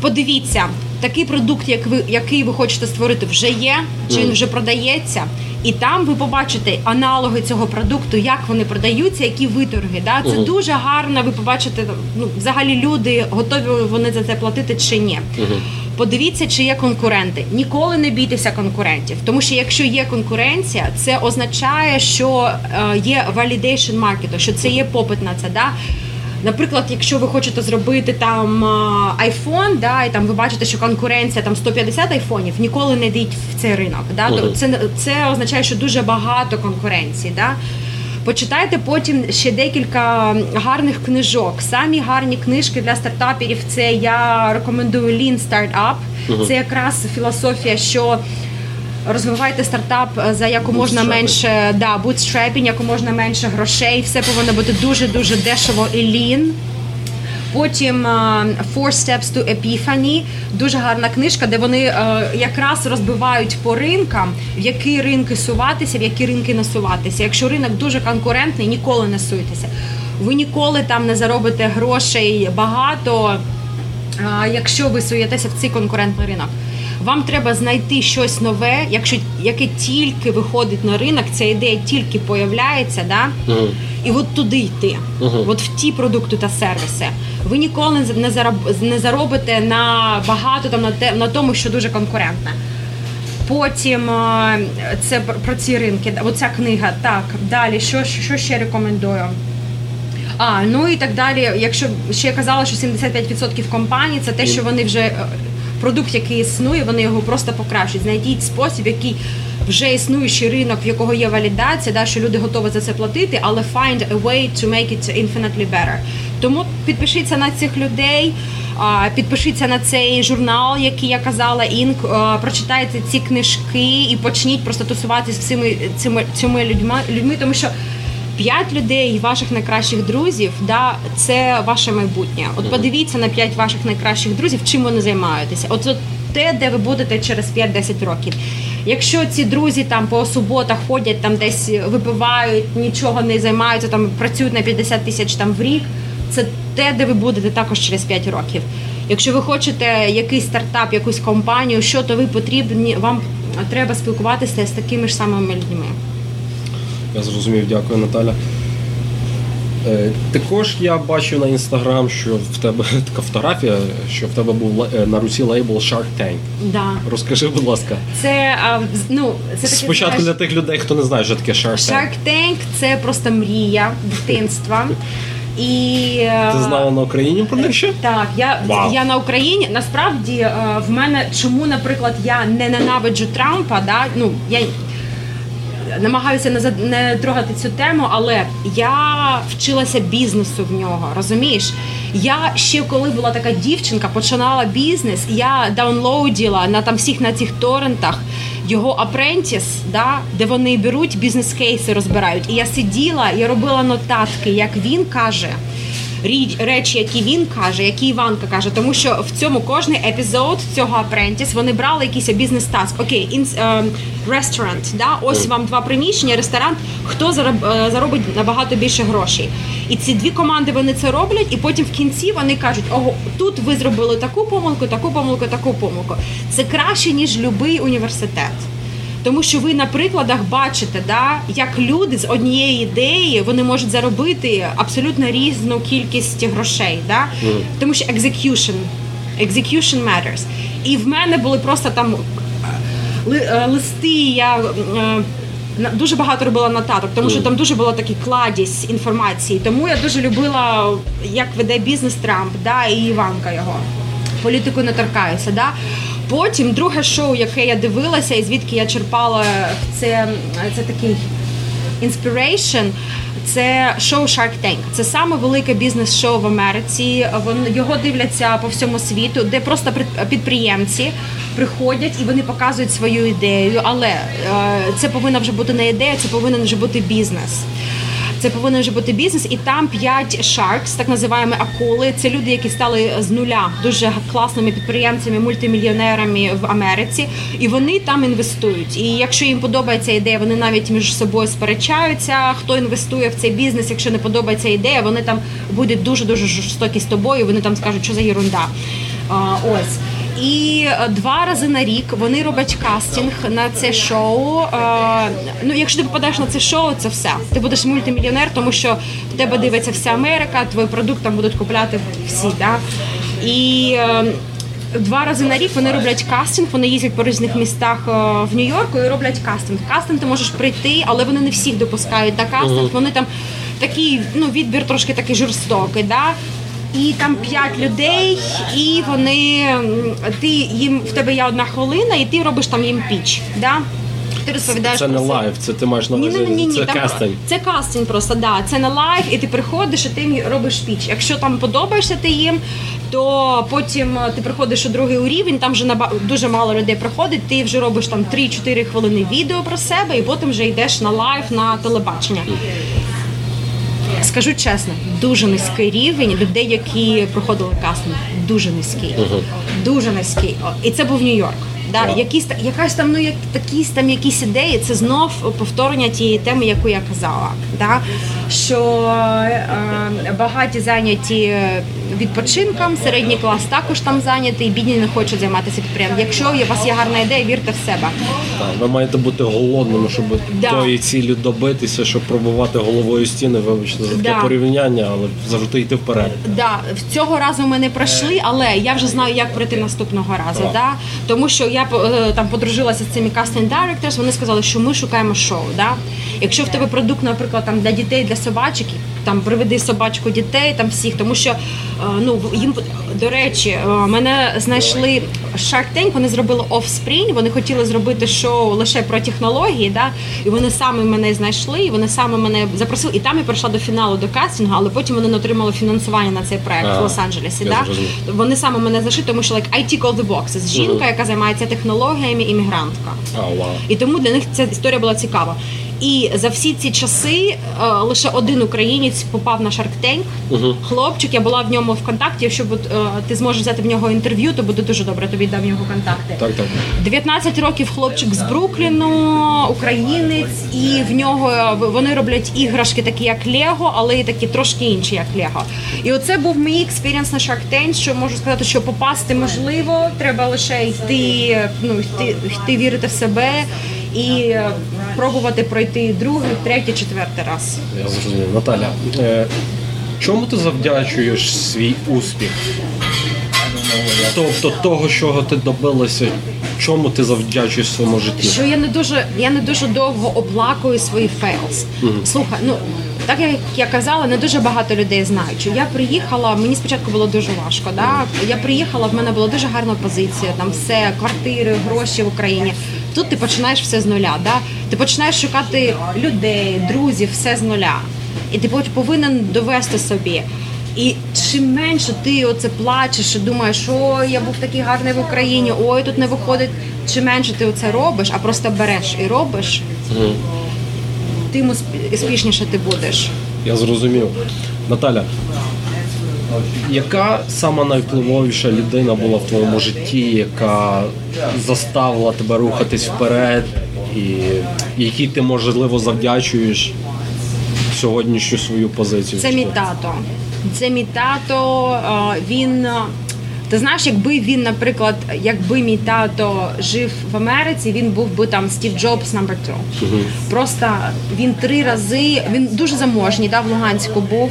[SPEAKER 3] Подивіться, такий продукт, як ви, який ви хочете створити, вже є, чи він вже продається. І там ви побачите аналоги цього продукту, як вони продаються, які виторги. Да? Це дуже гарно. Ви побачите, ну взагалі люди готові вони за це платити чи ні. Подивіться, чи є конкуренти. Ніколи не бійтеся конкурентів, тому що якщо є конкуренція, це означає, що е, є validation маркету, що це є попит на це. Да? Наприклад, якщо ви хочете зробити там а, iPhone, да, і там ви бачите, що конкуренція там 150 айфонів, ніколи не йдіть в цей ринок. Да? Тобто Це, це означає, що дуже багато конкуренції. Да? Почитайте потім ще декілька гарних книжок. Самі гарні книжки для стартаперів це я рекомендую Lean Startup. Це якраз філософія, що розвивайте стартап е, за яку можна
[SPEAKER 2] Bootstrapping.
[SPEAKER 3] менше да, bootstrapping, яку можна менше грошей. Все повинно бути дуже дуже дешево і lean. Потім е, Four Steps to Epiphany, дуже гарна книжка, де вони е, якраз розбивають по ринкам, в які ринки суватися, в які ринки не суватися. Якщо ринок дуже конкурентний, ніколи не суйтеся. Ви ніколи там не заробите грошей багато, якщо ви суєтеся в цей конкурентний ринок. Вам треба знайти щось нове, якщо яке тільки виходить на ринок, ця ідея тільки появляється, да? і от туди йти, от в ті продукти та сервіси. Ви ніколи не зароб- не заробите на багато там на те на тому, що дуже конкурентне. Потім е, це про- про ці ринки. Оця книга. Так, далі, що, що ще рекомендую? А, ну і так далі. Якщо ще я казала, що 75% компаній це те, що вони вже е, продукт, який існує, вони його просто покращують. Знайдіть спосіб, який вже існуючий ринок, в якого є валідація, да, що люди готові за це платити, але find a way to make it infinitely better. Тому підпишіться на цих людей. Підпишіться на цей журнал, який я казала, інк, прочитайте ці книжки і почніть просто тусуватися з цими цими, цими людьми, людьми, тому що П'ять людей, ваших найкращих друзів, да, це ваше майбутнє. От подивіться на п'ять ваших найкращих друзів, чим вони займаються. От, от те, де ви будете через 5-10 років. Якщо ці друзі там по суботах ходять, там десь випивають, нічого не займаються, там працюють на 50 тисяч там в рік, це те, де ви будете також через 5 років. Якщо ви хочете якийсь стартап, якусь компанію, що то ви потрібні, вам треба спілкуватися з такими ж самими людьми.
[SPEAKER 2] Я зрозумів, дякую, Наталя. Е, також я бачив на інстаграм, що в тебе така фотографія, що в тебе був е, на руці лейбл Shark Tank.
[SPEAKER 3] Да.
[SPEAKER 2] Розкажи, будь ласка.
[SPEAKER 3] Це а, ну це таке,
[SPEAKER 2] Спочатку для тих людей, хто не знає, що таке Shark Tank.
[SPEAKER 3] Shark Tank – це просто мрія дитинства. І е,
[SPEAKER 2] Ти знала на Україні про них ще?
[SPEAKER 3] так, я,
[SPEAKER 2] Вау.
[SPEAKER 3] я на Україні. Насправді в мене чому, наприклад, я не ненавиджу Трампа, да? ну я намагаюся не, за- не трогати цю тему, але я вчилася бізнесу в нього. Розумієш? Я ще коли була така дівчинка, починала бізнес, я даунлоуділа на там всіх на цих торрентах. його апрентіс, да, де вони беруть бізнес-кейси, розбирають. І я сиділа, я робила нотатки, як він каже. Речі, які він каже, які Іванка каже, тому що в цьому кожний епізод цього апрентіс вони брали якийсь бізнес-таск. Окей, інс ресторант, да, ось вам два приміщення, ресторан. Хто е, заробить набагато більше грошей? І ці дві команди вони це роблять, і потім в кінці вони кажуть: ого, тут ви зробили таку помилку, таку помилку, таку помилку. Це краще ніж будь-який університет. Тому що ви на прикладах бачите, да, як люди з однієї ідеї вони можуть заробити абсолютно різну кількість грошей. Да? Mm. Тому що execution, execution matters. І в мене були просто там е, е, листи. я... Е, дуже багато робила нотаток, тому що там дуже було такий кладість інформації. Тому я дуже любила, як веде бізнес Трамп, да, і Іванка його. Політику не торкаюся. Да? Потім друге шоу, яке я дивилася, і звідки я черпала це, це такий inspiration, це шоу Shark Tank. Це саме велике бізнес-шоу в Америці. його дивляться по всьому світу, де просто підприємці приходять і вони показують свою ідею. Але е, це повинна вже бути не ідея, це повинен вже бути бізнес. Це повинен вже бути бізнес, і там п'ять sharks, так називаємо акули. Це люди, які стали з нуля дуже класними підприємцями, мультимільйонерами в Америці, і вони там інвестують. І якщо їм подобається ідея, вони навіть між собою сперечаються. Хто інвестує в цей бізнес? Якщо не подобається ідея, вони там будуть дуже дуже жорстокі з тобою. Вони там скажуть, що за єрунда. Ось. І е, два рази на рік вони роблять кастинг на це шоу. Е, ну, якщо ти попадаєш на це шоу, це все. Ти будеш мультимільйонер, тому що в тебе дивиться вся Америка, твій продукт там будуть купляти всі. Да? І е, Два рази на рік вони роблять кастинг, вони їздять по різних містах в Нью-Йорку і роблять кастинг. Кастинг ти можеш прийти, але вони не всіх допускають на кастинг. Вони там такий ну відбір трошки такий жорстокий. Да? І там п'ять людей, і вони ти їм в тебе є одна хвилина, і ти робиш там їм pitch. Да?
[SPEAKER 2] Ти розповідаєш це не live, це ти маєш на увазі, ні, ні, ні, це там, кастинг.
[SPEAKER 3] Це кастинг просто, да. Це не live, і ти приходиш, і ти їм робиш pitch. Якщо там подобаєшся ти їм, то потім е, ти приходиш у другий рівень, там вже наба... дуже мало людей приходить, ти вже робиш там 3-4 хвилини відео про себе, і потім вже йдеш на live на телебачення. Скажу чесно, дуже низький рівень людей, які проходили кастинг. Дуже низький, дуже низький. І це був Нью-Йорк. Да, якісь якась там ну як такі там якісь ідеї. Це знов повторення тієї теми, яку я казала. Да? Що е, багаті зайняті відпочинком, середній клас також там зайнятий, бідні не хочуть займатися підприємством. Якщо у вас є гарна ідея, вірте в себе.
[SPEAKER 2] Так, ви маєте бути голодними, щоб да. тої цілі добитися, щоб пробувати головою стіни. Вибачте за таке да. порівняння, але завжди йти вперед.
[SPEAKER 3] Да, цього разу ми не пройшли, але я вже знаю, як пройти наступного разу. Да? Тому що я е, там подружилася з цими casting directors, Вони сказали, що ми шукаємо шоу. Да? Якщо в тебе продукт, наприклад, там для дітей, для собачок, там приведи собачку дітей, там всіх, тому що ну їм до речі, мене знайшли Shark Tank, Вони зробили Offspring, Вони хотіли зробити шоу лише про технології. Да, і вони саме мене знайшли. і Вони саме мене запросили. І там я прийшла до фіналу до кастингу, але потім вони не отримали фінансування на цей проект в Лос-Анджелесі. Да? Вони саме мене знайшли, тому що like, IT call the boxes. Жінка, яка займається технологіями, іммігрантка. І тому для них ця історія була цікава. І за всі ці часи е, лише один українець попав на Shark Tank. Угу. Хлопчик, я була в ньому в контакті. Якщо е, ти зможеш взяти в нього інтерв'ю, то буде дуже добре. Тобі дам його контакти.
[SPEAKER 2] Так, так.
[SPEAKER 3] 19 років хлопчик з Брукліну, українець, і в нього вони роблять іграшки, такі як Лего, але і такі трошки інші, як Лего. І оце був мій experience на Shark Tank, що можу сказати, що попасти можливо, треба лише йти, ну йти, йти вірити в себе і пробувати пройти другий, третій, четвертий раз.
[SPEAKER 2] Я зрозумів. Наталя, е, чому ти завдячуєш свій успіх? Тобто того, чого ти добилася, чому ти завдячуєш своєму житті?
[SPEAKER 3] Що я не дуже я не дуже довго оплакую свої fails. Угу. Слухай, ну так як я казала, не дуже багато людей знають. що Я приїхала, мені спочатку було дуже важко. Да? Я приїхала, в мене була дуже гарна позиція, там все, квартири, гроші в Україні. Тут ти починаєш все з нуля. Да? Ти починаєш шукати людей, друзів, все з нуля. І ти повинен довести собі. І чим менше ти оце плачеш і думаєш, ой, я був такий гарний в Україні, ой, тут не виходить. Чим менше ти оце робиш, а просто береш і робиш, тим усп- успішніше ти будеш.
[SPEAKER 2] Я зрозумів. Наталя, яка сама найвпливовіша людина була в твоєму житті, яка заставила тебе рухатись вперед, і якій ти можливо завдячуєш сьогоднішню свою позицію?
[SPEAKER 3] Це мій тато. Це мій тато. Він. Ти знаєш, якби він, наприклад, якби мій тато жив в Америці, він був би там Стів Джобс номер 2. Просто він три рази, він дуже заможній, да, в Луганську був,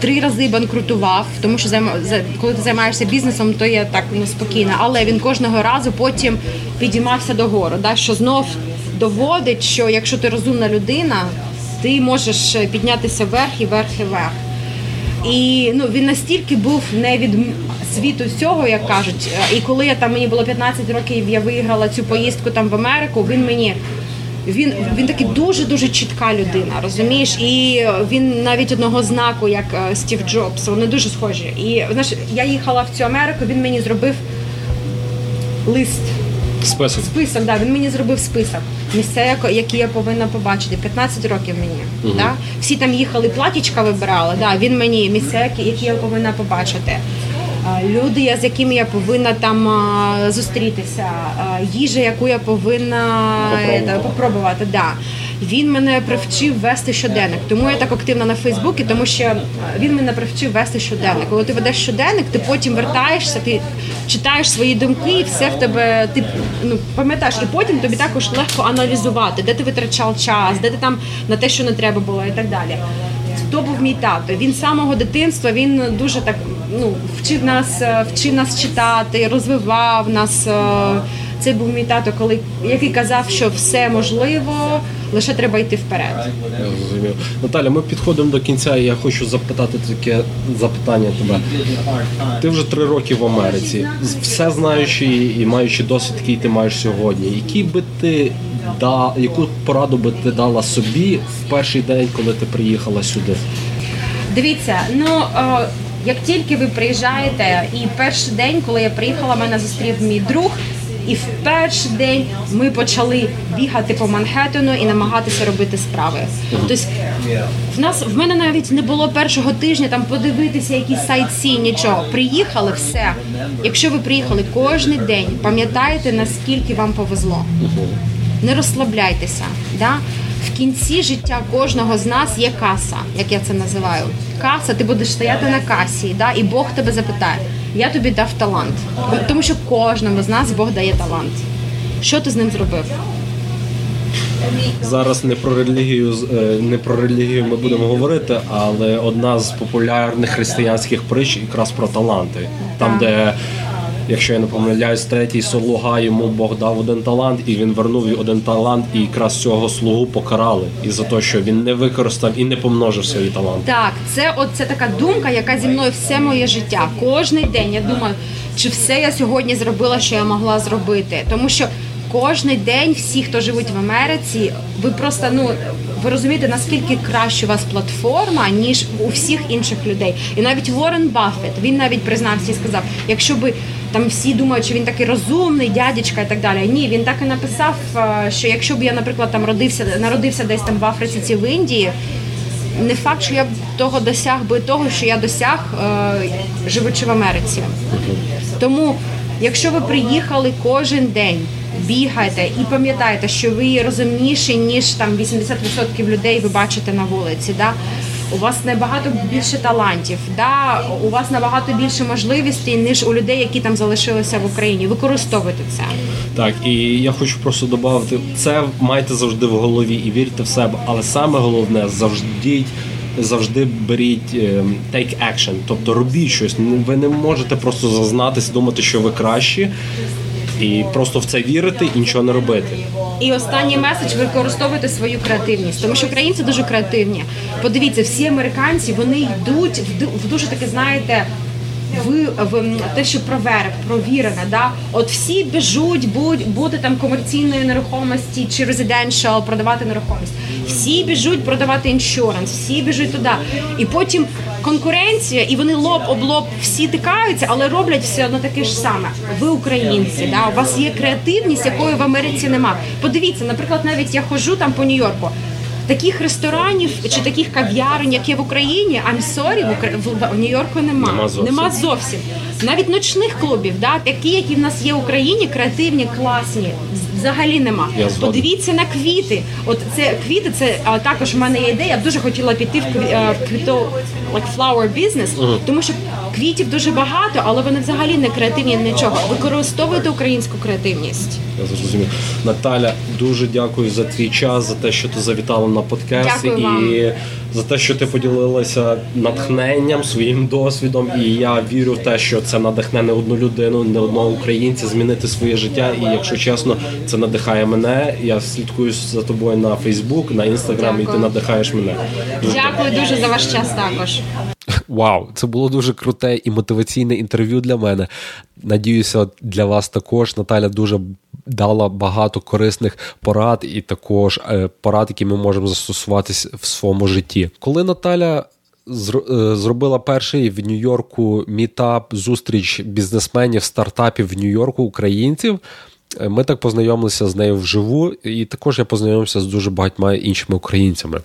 [SPEAKER 3] три рази банкрутував, тому що займа- коли ти займаєшся бізнесом, то є так ну, спокійно. Але він кожного разу потім підіймався догору, да, що знов доводить, що якщо ти розумна людина, ти можеш е, піднятися вверх і вверх і вверх. І ну він настільки був не від м- світу всього, як кажуть. І коли я там мені було 15 років, я виграла цю поїздку там в Америку. Він мені він, він такий дуже дуже чітка людина, розумієш? І він навіть одного знаку, як е, Стів Джобс, вони дуже схожі. І знаєш, я їхала в цю Америку. Він мені зробив лист
[SPEAKER 2] Список.
[SPEAKER 3] список, да, він мені зробив список місця, які я повинна побачити. 15 років мені. Да? Всі там їхали, платічка вибирали. Да, він мені місця, які я повинна побачити. Люди, з якими я повинна там зустрітися, їжа, яку я повинна
[SPEAKER 2] Попробувати.
[SPEAKER 3] е, да, попробувати. Да. Він мене привчив вести щоденник. Тому я так активна на Фейсбуці, тому що е, він мене привчив вести щоденник. Коли ти ведеш щоденник, ти потім вертаєшся, ти читаєш свої думки, і все в тебе ти ну пам'ятаєш, і потім тобі також легко аналізувати, де ти витрачав час, де ти там на те, що не треба було, і так далі. Хто був мій тато? Він з самого дитинства він дуже так ну вчив нас, е, вчив нас читати, розвивав нас. е, Це був мій тато, коли який казав, що все можливо, лише треба йти вперед.
[SPEAKER 2] Я зрозумів. Наталя, ми підходимо до кінця, і я хочу запитати таке запитання тебе. Ти вже три роки в Америці, все знаючи і маючи досвід, який ти маєш сьогодні. Який би ти да, яку пораду би ти дала собі в перший день, коли ти приїхала сюди?
[SPEAKER 3] Дивіться, ну е, як тільки ви приїжджаєте, і перший день, коли я приїхала, мене зустрів мій друг. І в перший день ми почали бігати по Манхеттену і намагатися робити справи. Тобто в нас в мене навіть не було першого тижня там подивитися якісь сайтсі, нічого. Приїхали все. Якщо ви приїхали кожен день, пам'ятайте наскільки вам повезло не розслабляйтеся. Да? В кінці життя кожного з нас є каса, як я це називаю. Каса, ти будеш стояти на касі, да? і Бог тебе запитає: я тобі дав талант. Тому що кожному з нас Бог дає талант. Що ти з ним зробив?
[SPEAKER 2] Зараз не про релігію е, не про релігію ми будемо говорити, але одна з популярних християнських притч якраз про таланти. Там, де, якщо я не помиляюсь, третій слуга йому Бог дав один талант, і він вернув один талант, і якраз цього слугу покарали. І за те, що він не використав і не помножив свої таланти.
[SPEAKER 3] Так, це от це така думка, яка зі мною все моє життя. Кожний день я думаю, чи все я сьогодні зробила, що я могла зробити. Тому що кожний день всі, хто живуть в Америці, ви просто ну ви розумієте, наскільки краще у вас платформа, ніж у всіх інших людей. І навіть Уоррен Баффет, він навіть признався і сказав, якщо би там всі думають, що він такий розумний, дядечка і так далі. Ні, він так і написав, е, що якщо б я, наприклад, там родився, народився десь там в Африці чи в Індії не факт, що я б того досяг би того, що я досяг, е, живучи в Америці. Тому, якщо ви приїхали кожен день, бігайте і пам'ятайте, що ви розумніші, ніж там 80% людей ви бачите на вулиці. Да? У вас набагато більше талантів, да? у вас набагато більше можливостей, ніж у людей, які там залишилися в Україні. Використовуйте це.
[SPEAKER 2] Так, і я хочу просто додати, це майте завжди в голові і вірте в себе, але саме головне завжди. Завжди беріть ем, take action, тобто робіть щось. Ну, Ви не можете просто зазнатись, думати, що ви кращі, і просто в це вірити і нічого не робити.
[SPEAKER 3] І останній меседж використовуйте свою креативність, тому що українці дуже креативні. Подивіться, всі американці вони йдуть в ду- дуже таке, знаєте. Ви в те, що провере, провірене, да от всі біжуть, будь бути там комерційної нерухомості чи резиденшал, продавати нерухомість. Всі біжуть продавати іншуранс, всі біжуть туди. І потім конкуренція, і вони лоб об лоб всі тикаються, але роблять все одно таке ж саме. Ви українці, да? у вас є креативність, якої в Америці нема. Подивіться, наприклад, навіть я ходжу там по Нью-Йорку. Таких ресторанів чи таких кав'ярень, як є в Україні, I'm sorry, в, Укра... в... в Нью-Йорку нема.
[SPEAKER 2] Нема зовсім.
[SPEAKER 3] Нема зовсім. Навіть ночних клубів, да, такі, які в нас є в Україні, креативні, класні, взагалі нема.
[SPEAKER 2] Я.
[SPEAKER 3] Подивіться на квіти. От це квіти, це а, також у мене є ідея. Я б дуже хотіла піти в е, в квіто like flower business, тому що квітів дуже багато, але вони взагалі не креативні нічого. Використовуйте українську креативність.
[SPEAKER 2] Я зрозумів. Наталя, дуже дякую за твій час, за те, що ти завітала на подкаст
[SPEAKER 3] Дякую
[SPEAKER 2] і
[SPEAKER 3] вам.
[SPEAKER 2] За те, що ти поділилася натхненням, своїм досвідом. І я вірю в те, що це надихне не одну людину, не одного українця змінити своє життя. І якщо чесно, це надихає мене. Я слідкую за тобою на Фейсбук, на інстаграм, і ти надихаєш мене. Дуже
[SPEAKER 3] Дякую дуже за ваш час також.
[SPEAKER 2] Вау, це було дуже круте і мотиваційне інтерв'ю для мене. Надіюся, для вас також Наталя дуже дала багато корисних порад і також е, порад, які ми можемо застосуватись в своєму житті. Коли Наталя е, зробила перший в Нью-Йорку мітап, зустріч бізнесменів, стартапів в Нью-Йорку, українців. е, Ми так познайомилися з нею вживу, і також я познайомився з дуже багатьма іншими українцями.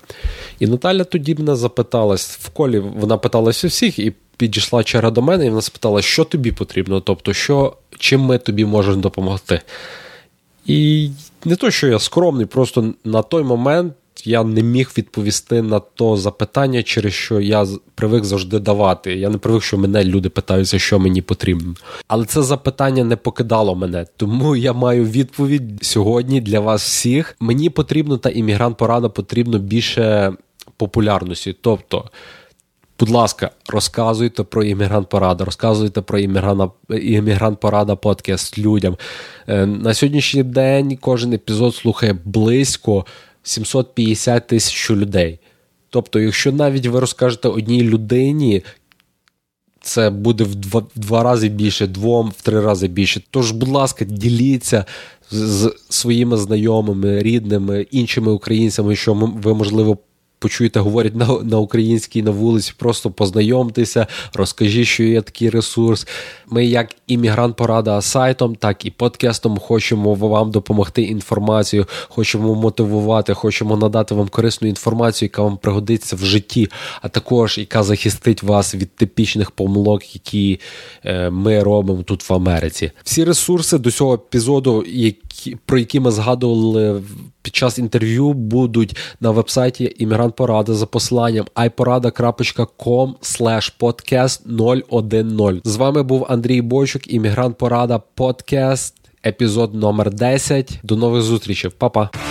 [SPEAKER 2] І Наталя тоді мене запиталась в колі, вона питалася всіх і підійшла черга до мене, і вона спитала, що тобі потрібно, тобто, що, чим ми тобі можемо допомогти. І не то, що я скромний, просто на той момент я не міг відповісти на то запитання, через що я привик завжди давати. Я не привик, що мене люди питаються, що мені потрібно. Але це запитання не покидало мене, тому я маю відповідь сьогодні для вас всіх. Мені потрібно та іммігрант порада потрібно більше популярності. Тобто. Будь ласка, розказуйте про іммігрант порада, розказуйте про іммігрант, порада подкаст людям. Е, На сьогоднішній день кожен епізод слухає близько 750 тисяч людей. Тобто, якщо навіть ви розкажете одній людині, це буде в два, в два рази більше, двом, в три рази більше. Тож, будь ласка, діліться з, з своїми знайомими, рідними, іншими українцями, що ми- ви, можливо, почуєте, говорять на, на українській на вулиці, просто познайомтеся, розкажіть, що є такий ресурс. Ми, як іммігрант порада сайтом, так і подкастом, хочемо вам допомогти інформацією, хочемо мотивувати, хочемо надати вам корисну інформацію, яка вам пригодиться в житті, а також яка захистить вас від типічних помилок, які е, ми робимо тут в Америці. Всі ресурси до цього епізоду, які, про які ми згадували під час інтерв'ю, будуть на вебсайті Іммігрант Порада за посиланням iporada.com podcast 010. З вами був Андрій Бойчук, Іммігрант Порада Подкаст, епізод номер 10. До нових зустрічей, Па-па.